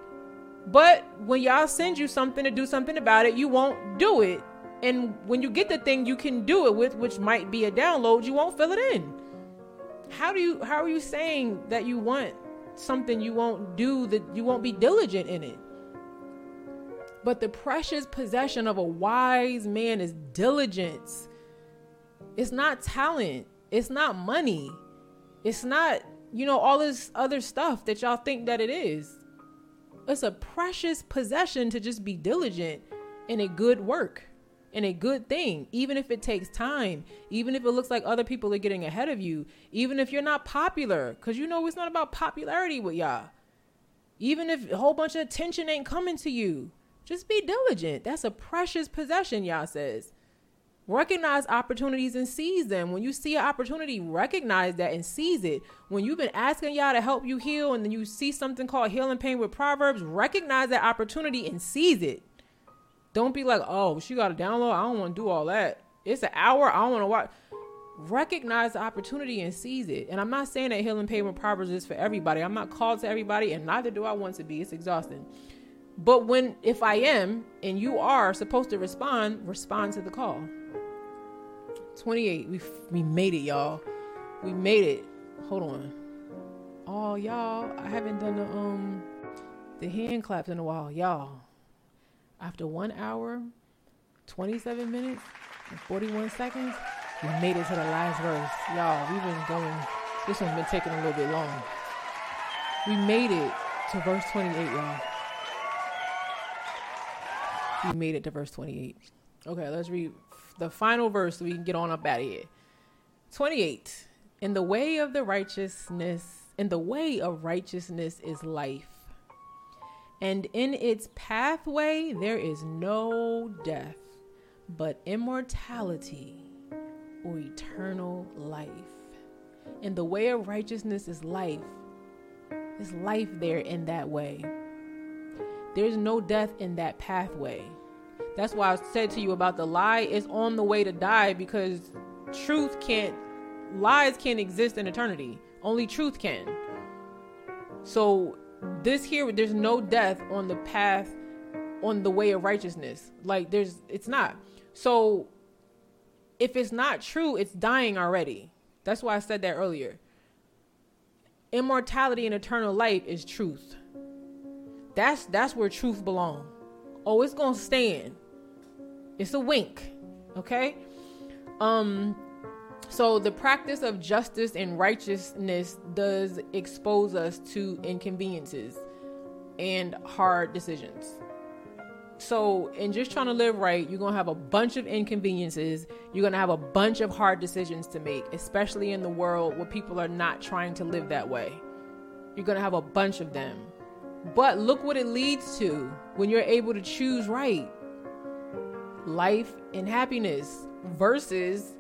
but when Yah send you something to do something about it, you won't do it. And when you get the thing you can do it with, which might be a download, you won't fill it in how do you how are you saying that you want something you won't do that you won't be diligent in it but the precious possession of a wise man is diligence it's not talent it's not money it's not you know all this other stuff that y'all think that it is it's a precious possession to just be diligent in a good work and a good thing, even if it takes time, even if it looks like other people are getting ahead of you, even if you're not popular, because you know it's not about popularity with Yah. Even if a whole bunch of attention ain't coming to you, just be diligent. That's a precious possession, Yah says. Recognize opportunities and seize them. When you see an opportunity, recognize that and seize it. When you've been asking Yah to help you heal and then you see something called healing pain with Proverbs, recognize that opportunity and seize it. Don't be like, oh, she got to download. I don't want to do all that. It's an hour. I don't want to watch. Recognize the opportunity and seize it. And I'm not saying that healing pain with proverbs is for everybody. I'm not called to everybody, and neither do I want to be. It's exhausting. But when, if I am, and you are supposed to respond, respond to the call. 28. We we made it, y'all. We made it. Hold on. Oh, y'all, I haven't done the um the hand claps in a while, y'all. After one hour, 27 minutes, and 41 seconds, we made it to the last verse. Y'all, we've been going, this one's been taking a little bit long. We made it to verse 28, y'all. We made it to verse 28. Okay, let's read the final verse so we can get on up out of here. 28. In the way of the righteousness, in the way of righteousness is life and in its pathway there is no death, but immortality or eternal life. And the way of righteousness is life. There's life there in that way. There's no death in that pathway. That's why I said to you about the lie. Is on the way to die because truth can't, lies can't exist in eternity. Only truth can. So this here there's no death on the path on the way of righteousness. Like there's it's not. So if it's not true it's dying already. That's why i said that earlier. Immortality and eternal life is truth. That's that's where truth belong. Oh it's gonna stand it's a wink okay um so the practice of justice and righteousness does expose us to inconveniences and hard decisions. So, in just trying to live right, you're going to have a bunch of inconveniences. You're going to have a bunch of hard decisions to make, especially in the world where people are not trying to live that way. You're going to have a bunch of them. But look what it leads to when you're able to choose right life and happiness versus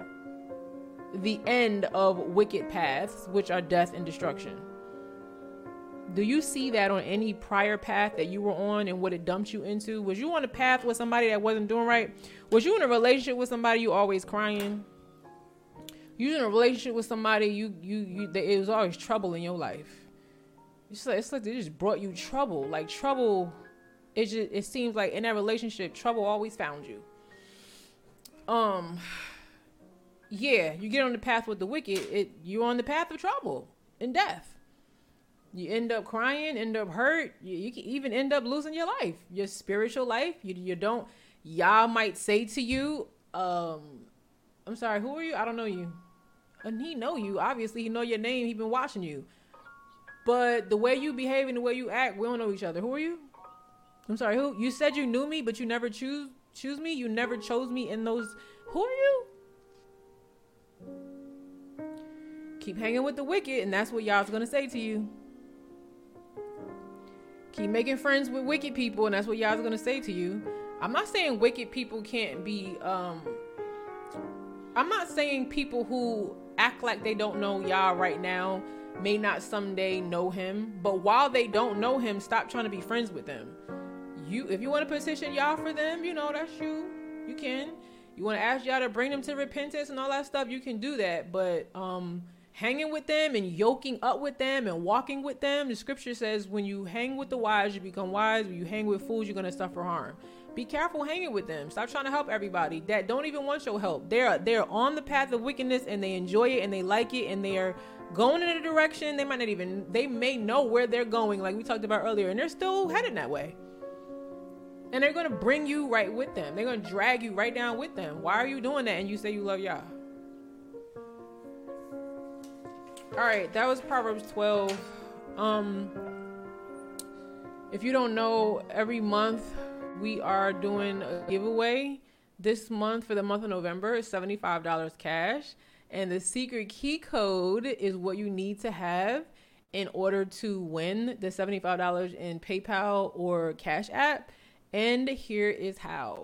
the end of wicked paths, which are death and destruction. Do you see that on any prior path that you were on and what it dumped you into? Was you on a path with somebody that wasn't doing right? Was you in a relationship with somebody you always crying? You in a relationship with somebody you you you it was always trouble in your life. It's like it's like they just brought you trouble. Like trouble, it just it seems like in that relationship, trouble always found you. Um, yeah, you get on the path with the wicked, it you're on the path of trouble and death. You end up crying, end up hurt. You, you can even end up losing your life, your spiritual life. You you don't. Yah might say to you, um, "I'm sorry, who are you? I don't know you." And he know you. Obviously, he know your name. He been watching you. But the way you behave and the way you act, we don't know each other. Who are you? I'm sorry. Who? You said you knew me, but you never choose choose me. You never chose me in those. Who are you? Keep hanging with the wicked, and that's what Yah's gonna say to you. Keep making friends with wicked people, and that's what Yah's gonna say to you. I'm not saying wicked people can't be. um I'm not saying people who act like they don't know Yah right now may not someday know him. But while they don't know him, stop trying to be friends with them. You, if you want to petition Yah for them, you know that's you. You can. You want to ask Yah to bring them to repentance and all that stuff. You can do that. But um, hanging with them and yoking up with them and walking with them, the scripture says when you hang with the wise, you become wise. When you hang with fools, you're gonna suffer harm. Be careful hanging with them. Stop trying to help everybody that don't even want your help. They're they're on the path of wickedness and they enjoy it and they like it and they're going in a direction they might not even they may know where they're going like we talked about earlier and they're still headed that way and they're gonna bring you right with them. They're gonna drag you right down with them. Why are you doing that and you say you love Yah all right that was proverbs 12 um if you don't know every month we are doing a giveaway. This month for the month of november is $75 cash. And the secret key code is what you need to have in order to win the $75 in PayPal or Cash App. And here is how.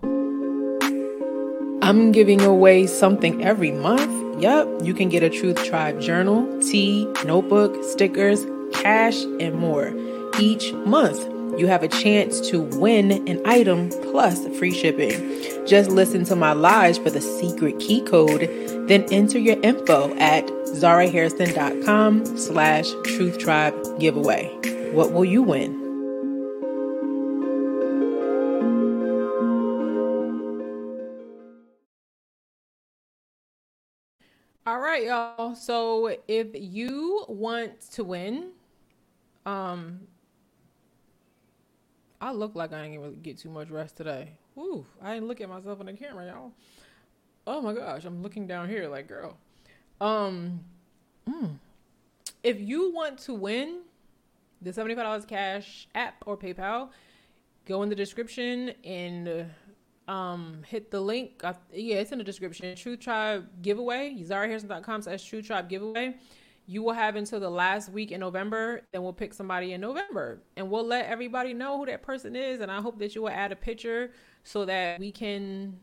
I'm giving away something every month. Yep, you can get a Truth Tribe journal, tea, notebook, stickers, cash, and more. Each month, you have a chance to win an item plus free shipping. Just listen to my lives for the secret key code, then enter your info at zarahairston.com slash truth tribe giveaway. What will you win? All right, y'all. So if you want to win, um, I look like I ain't gonna get too much rest today. Ooh, I didn't look at myself in the camera, y'all. Oh my gosh, I'm looking down here like, girl. Um, mm, if you want to win the $75 cash app or PayPal, go in the description and um hit the link. I, yeah, it's in the description. Truth Tribe giveaway, zarahairston.com slash Truth Tribe giveaway you will have until the last week in November. Then we'll pick somebody in November and we'll let everybody know who that person is. And I hope that you will add a picture so that we can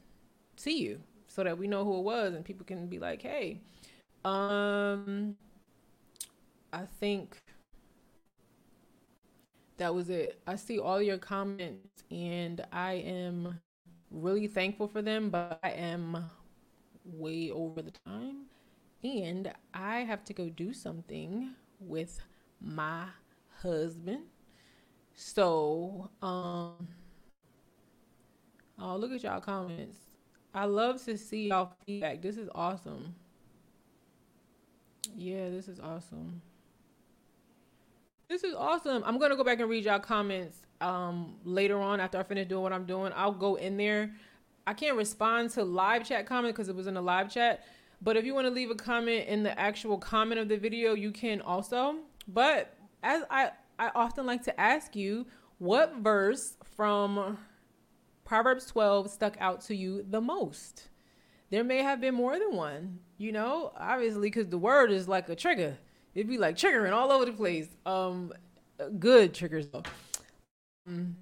see you, so that we know who it was and people can be like, hey, um, I think that was it. I see all your comments and I am really thankful for them, but I am way over the time and I have to go do something with my husband. So, um, oh, look at y'all comments. I love to see y'all feedback. This is awesome. Yeah, this is awesome. This is awesome. I'm gonna go back and read y'all comments um later on after I finish doing what I'm doing. I'll go in there. I can't respond to live chat comment because it was in the live chat. But if you want to leave a comment in the actual comment of the video, you can also. But as I, I often like to ask you, what verse from Proverbs 12 stuck out to you the most? There may have been more than one, you know, obviously, because the word is like a trigger. It'd be like triggering all over the place. Um, good triggers though. Um,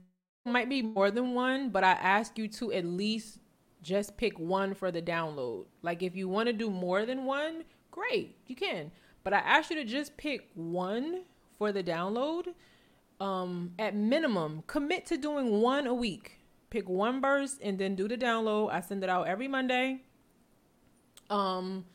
might be more than one, but I ask you to at least just pick one for the download. Like if you want to do more than one, great, you can. But I ask you to just pick one for the download um, at minimum, commit to doing one a week. Pick one burst and then do the download. I send it out every Monday. Um,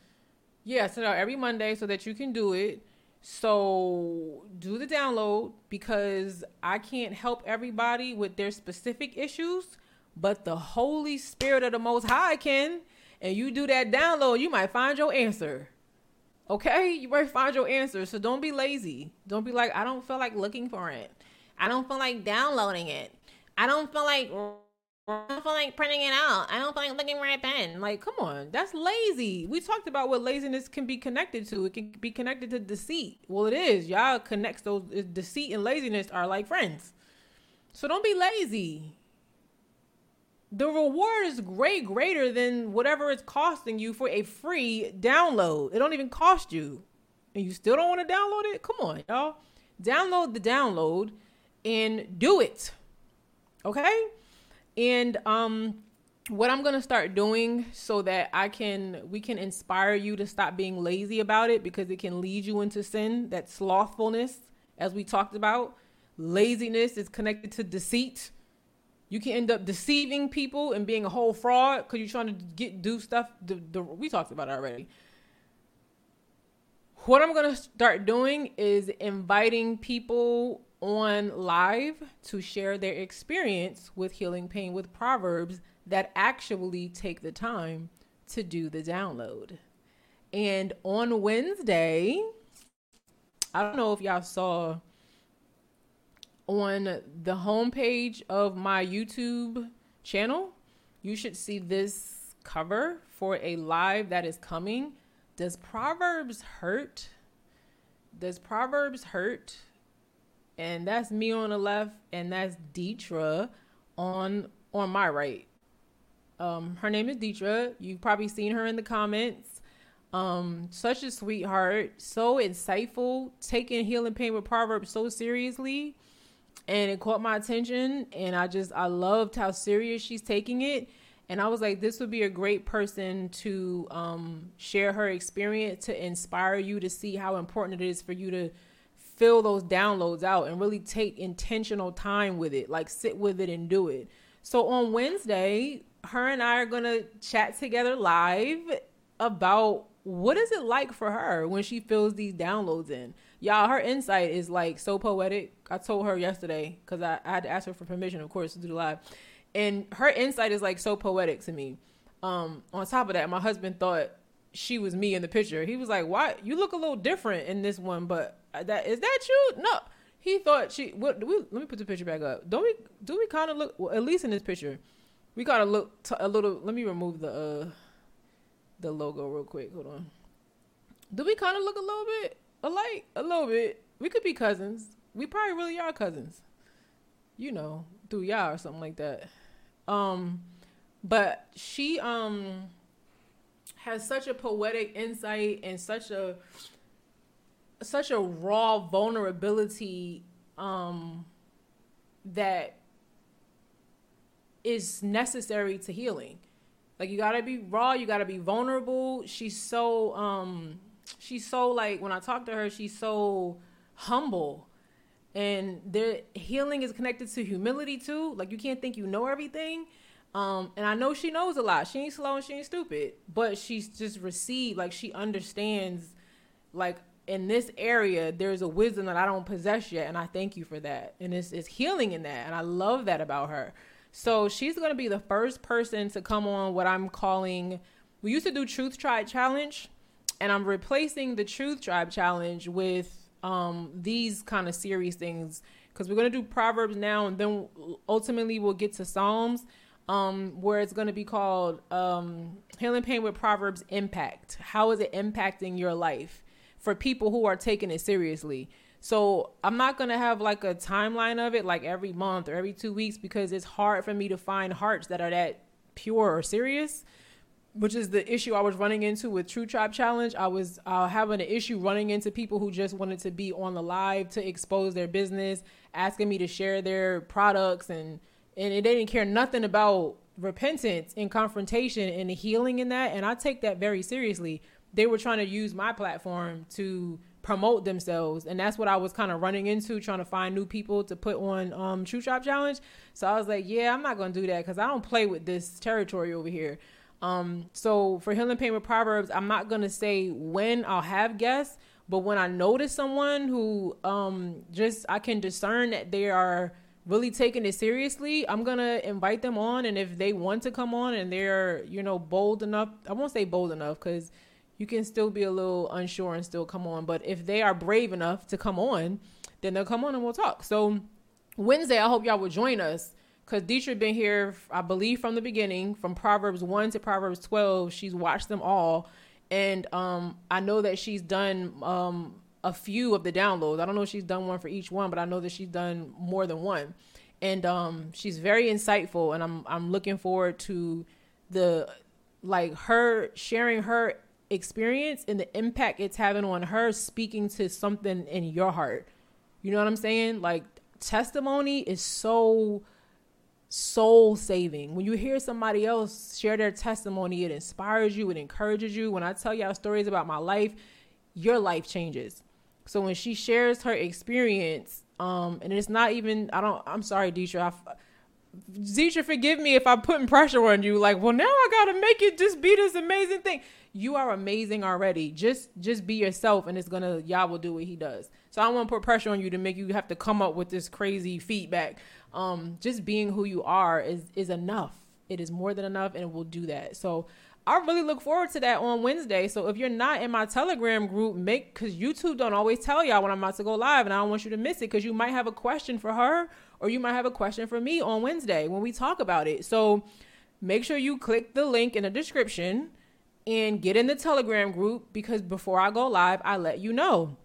yeah, I send it out every Monday so that you can do it. So do the download because I can't help everybody with their specific issues, but the Holy Spirit of the Most High can. And you do that download, you might find your answer. Okay, you might find your answer. So don't be lazy. Don't be like, I don't feel like looking for it. I don't feel like downloading it. I don't feel like I don't feel like printing it out. I don't feel like looking for a. Like, come on, that's lazy. We talked about what laziness can be connected to. It can be connected to deceit. Well, it is. Yah connects those uh, deceit and laziness are like friends. So don't be lazy. The reward is great greater than whatever it's costing you for a free download. It don't even cost you. And you still don't want to download it? Come on, y'all. Download the download and do it. Okay? And um what I'm going to start doing so that I can we can inspire you to stop being lazy about it because it can lead you into sin, that slothfulness as we talked about. Laziness is connected to deceit. You can end up deceiving people and being a whole fraud because you're trying to get do stuff. The, the, we talked about it already. What I'm gonna start doing is inviting people on live to share their experience with healing pain with Proverbs that actually take the time to do the download. And on Wednesday, I don't know if y'all saw on the homepage of my YouTube channel, you should see this cover for a live that is coming. Does Proverbs hurt? Does Proverbs hurt? And that's me on the left, and that's Deetra on on my right. Um, her name is Deetra. You've probably seen her in the comments. Um, such a sweetheart, so insightful, taking healing pain with Proverbs so seriously, and it caught my attention. And I just I loved how serious she's taking it. And I was like, this would be a great person to um, share her experience to inspire you to see how important it is for you to fill those downloads out and really take intentional time with it, like sit with it and do it. So on Wednesday, her and I are going to chat together live about what is it like for her when she fills these downloads in. Y'all, her insight is like so poetic. I told her yesterday because I, I, had to ask her for permission, of course, to do the live. And her insight is like so poetic to me. Um, on top of that, my husband thought she was me in the picture. He was like, "Why you look a little different in this one?" But that is that you? No, he thought she. What? We, let me put the picture back up. Don't we? Do we kind of look? Well, at least in this picture, we gotta look t- a little. Let me remove the uh the logo real quick. Hold on. Do we kind of look a little bit alike? A little bit. We could be cousins. We probably really are cousins. You know, through Yah or something like that. Um, but she um has such a poetic insight and such a such a raw vulnerability um that is necessary to healing. Like you gotta be raw, you gotta be vulnerable. She's so um she's so like when I talk to her, she's so humble. And the healing is connected to humility too. Like you can't think you know everything. Um, and I know she knows a lot. She ain't slow and she ain't stupid, but she's just received like she understands like in this area there's a wisdom that I don't possess yet and I thank you for that. And it's it's healing in that and I love that about her. So she's going to be the first person to come on what I'm calling we used to do Truth Tribe Challenge and I'm replacing the Truth Tribe Challenge with um these kind of serious things cuz we're going to do Proverbs now and then ultimately we'll get to Psalms um, where it's going to be called um, Healing Pain with Proverbs Impact. How is it impacting your life for people who are taking it seriously? So I'm not to have like a timeline of it like every month or every two weeks because it's hard for me to find hearts that are that pure or serious which is the issue I was running into with Truth Tribe Challenge. I was uh, having an issue running into people who just wanted to be on the live to expose their business, asking me to share their products and and they didn't care nothing about repentance and confrontation and the healing in that and i take that very seriously they were trying to use my platform to promote themselves. And that's what I was kind of running into, trying to find new people to put on um, True Shop Challenge. So I was like, yeah, I'm not to do that because I don't play with this territory over here. Um, so for Healing Pain with Proverbs, I'm not to say when I'll have guests, but when I notice someone who um, just I can discern that they are really taking it seriously, I'm gonna invite them on. And if they want to come on and they're, you know, bold enough, I won't say bold enough because you can still be a little unsure and still come on. But if they are brave enough to come on, then they'll come on and we'll talk. So Wednesday, I hope y'all will join us because Deetra been here, I believe, from the beginning, from Proverbs one to Proverbs twelve. She's watched them all, and um, I know that she's done um, a few of the downloads. I don't know if she's done one for each one, but I know that she's done more than one, and um, she's very insightful, and I'm I'm looking forward to the like her sharing her experience and the impact it's having on her speaking to something in your heart. You know what I'm saying? Like testimony is so soul saving. When you hear somebody else share their testimony, it inspires you, it encourages you. When I tell y'all stories about my life, your life changes. So when she shares her experience, um, and it's not even I don't I'm sorry, Deetra. I, forgive me if I'm putting pressure on you. Like, well, now I gotta make it just be this amazing thing. You are amazing already. Just just be yourself, and it's gonna Yah will do what He does. So I don't want to put pressure on you to make you have to come up with this crazy feedback um, just being who you are is is enough. It is more than enough, and it will do that. So I really look forward to that on Wednesday. So if you're not in my Telegram group, make because YouTube don't always tell y'all when I'm about to go live, and I don't want you to miss it because you might have a question for her or you might have a question for me on Wednesday when we talk about it. So make sure you click the link in the description and get in the Telegram group because before I go live, I let you know.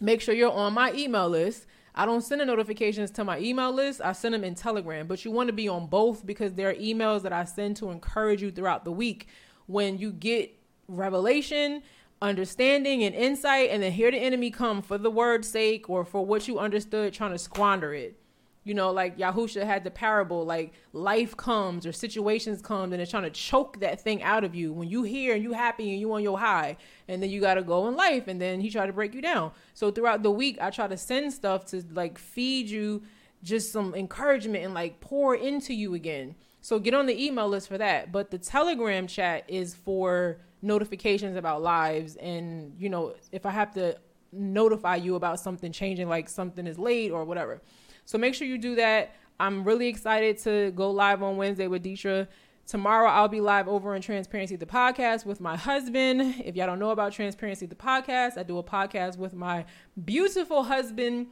Make sure you're on my email list I don't send the notifications to my email list. I send them in Telegram, but you want to be on both because there are emails that I send to encourage you throughout the week. When you get revelation, understanding, and insight, and then hear the enemy come for the word's sake or for what you understood, trying to squander it. You know, like Yahusha had the parable, like life comes or situations come and it's trying to choke that thing out of you. When you hear and you happy and you on your high, and then you gotta go in life, and then he tried to break you down. So throughout the week, I try to send stuff to like feed you just some encouragement and like pour into you again. So get on the email list for that. But the Telegram chat is for notifications about lives and you know, if I have to notify you about something changing, like something is late or whatever. So make sure you do that. I'm really excited to go live on Wednesday with Deetra. Tomorrow I'll be live over in Transparency the podcast with my husband. If y'all don't know about Transparency the podcast, I do a podcast with my beautiful husband.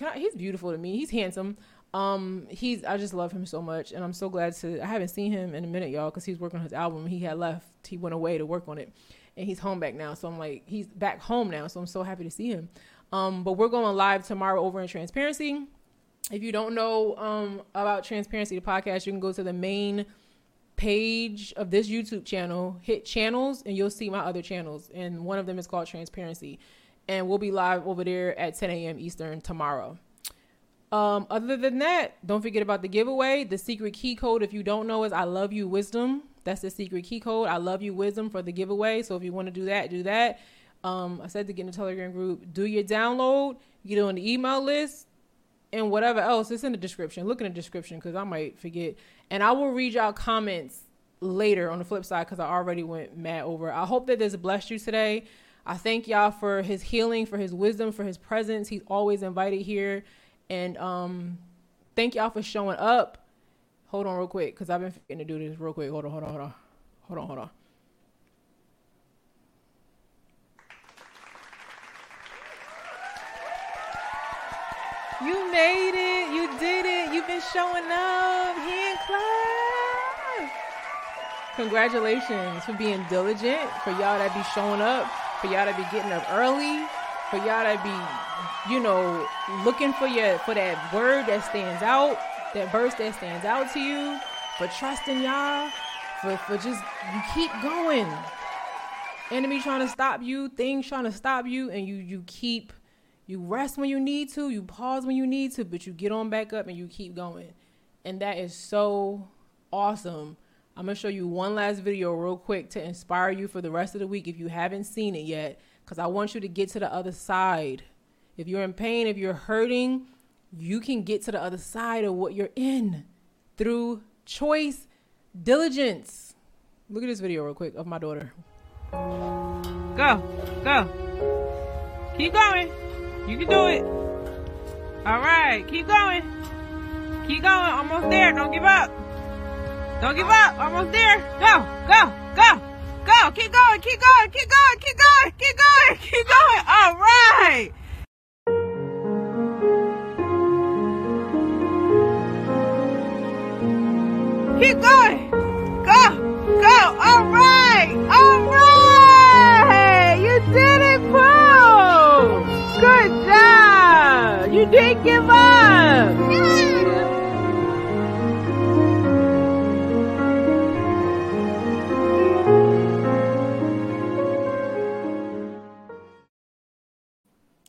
I, he's beautiful to me. He's handsome. Um, he's I just love him so much, and I'm so glad to. I haven't seen him in a minute, y'all, because he's working on his album. He had left. He went away to work on it, and he's home back now. So I'm like, he's back home now. So I'm so happy to see him. Um, but we're going live tomorrow over in Transparency. If you don't know um, about Transparency, the podcast, you can go to the main page of this YouTube channel, hit channels, and you'll see my other channels. And one of them is called Transparency. And we'll be live over there at 10 a.m. Eastern tomorrow. Um, other than that, don't forget about the giveaway. The secret key code, if you don't know, is I love you wisdom. That's the secret key code. I love you wisdom for the giveaway. So if you want to do that, do that. Um, I said to get in the Telegram group. Do your download, get on the email list, and whatever else. It's in the description. Look in the description because I might forget. And I will read y'all comments later on the flip side because I already went mad over. I hope that this blessed you today. I thank y'all for his healing, for his wisdom, for his presence. He's always invited here. And um, thank y'all for showing up. Hold on real quick because I've been forgetting to do this real quick. Hold on, hold on, hold on. Hold on, hold on. You made it. You did it. You've been showing up. Hand clap. Congratulations for being diligent, for y'all that be showing up, for y'all that be getting up early, for y'all that be, you know, looking for your for that word that stands out, that verse that stands out to you, for trusting Yah, for for just you keep going. Enemy trying to stop you, things trying to stop you, and you you keep you rest when you need to, you pause when you need to, but you get on back up and you keep going. And that is so awesome. I'm to show you one last video real quick to inspire you for the rest of the week if you haven't seen it yet. because I want you to get to the other side. If you're in pain, if you're hurting, you can get to the other side of what you're in through choice, diligence. Look at this video real quick of my daughter. Go, go. Keep going. You can do it. All right, keep going. Keep going. Almost there. Don't give up. Don't give up. Almost there. Go, go, go, go. Keep going, keep going, keep going, keep going, keep going, keep going. All right. Keep going. Go, go. All right, You didn't give up.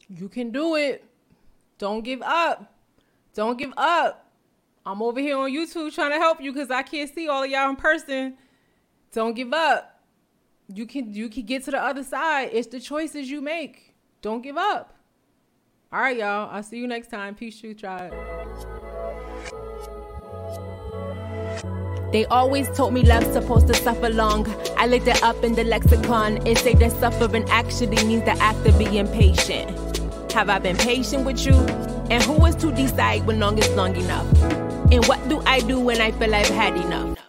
You can do it. Don't give up. Don't give up. I'm over here on YouTube trying to help you because I can't see all of y'all in person. Don't give up. You can you can get to the other side. It's the choices you make. Don't give up. All right, y'all. I'll see you next time. Peace, truth, tribe. They always told me love's supposed to suffer long. I looked it up in the lexicon. It say that suffering actually means the act of being patient. Have I been patient with you? And who is to decide when long is long enough? And what do I do when I feel I've had enough?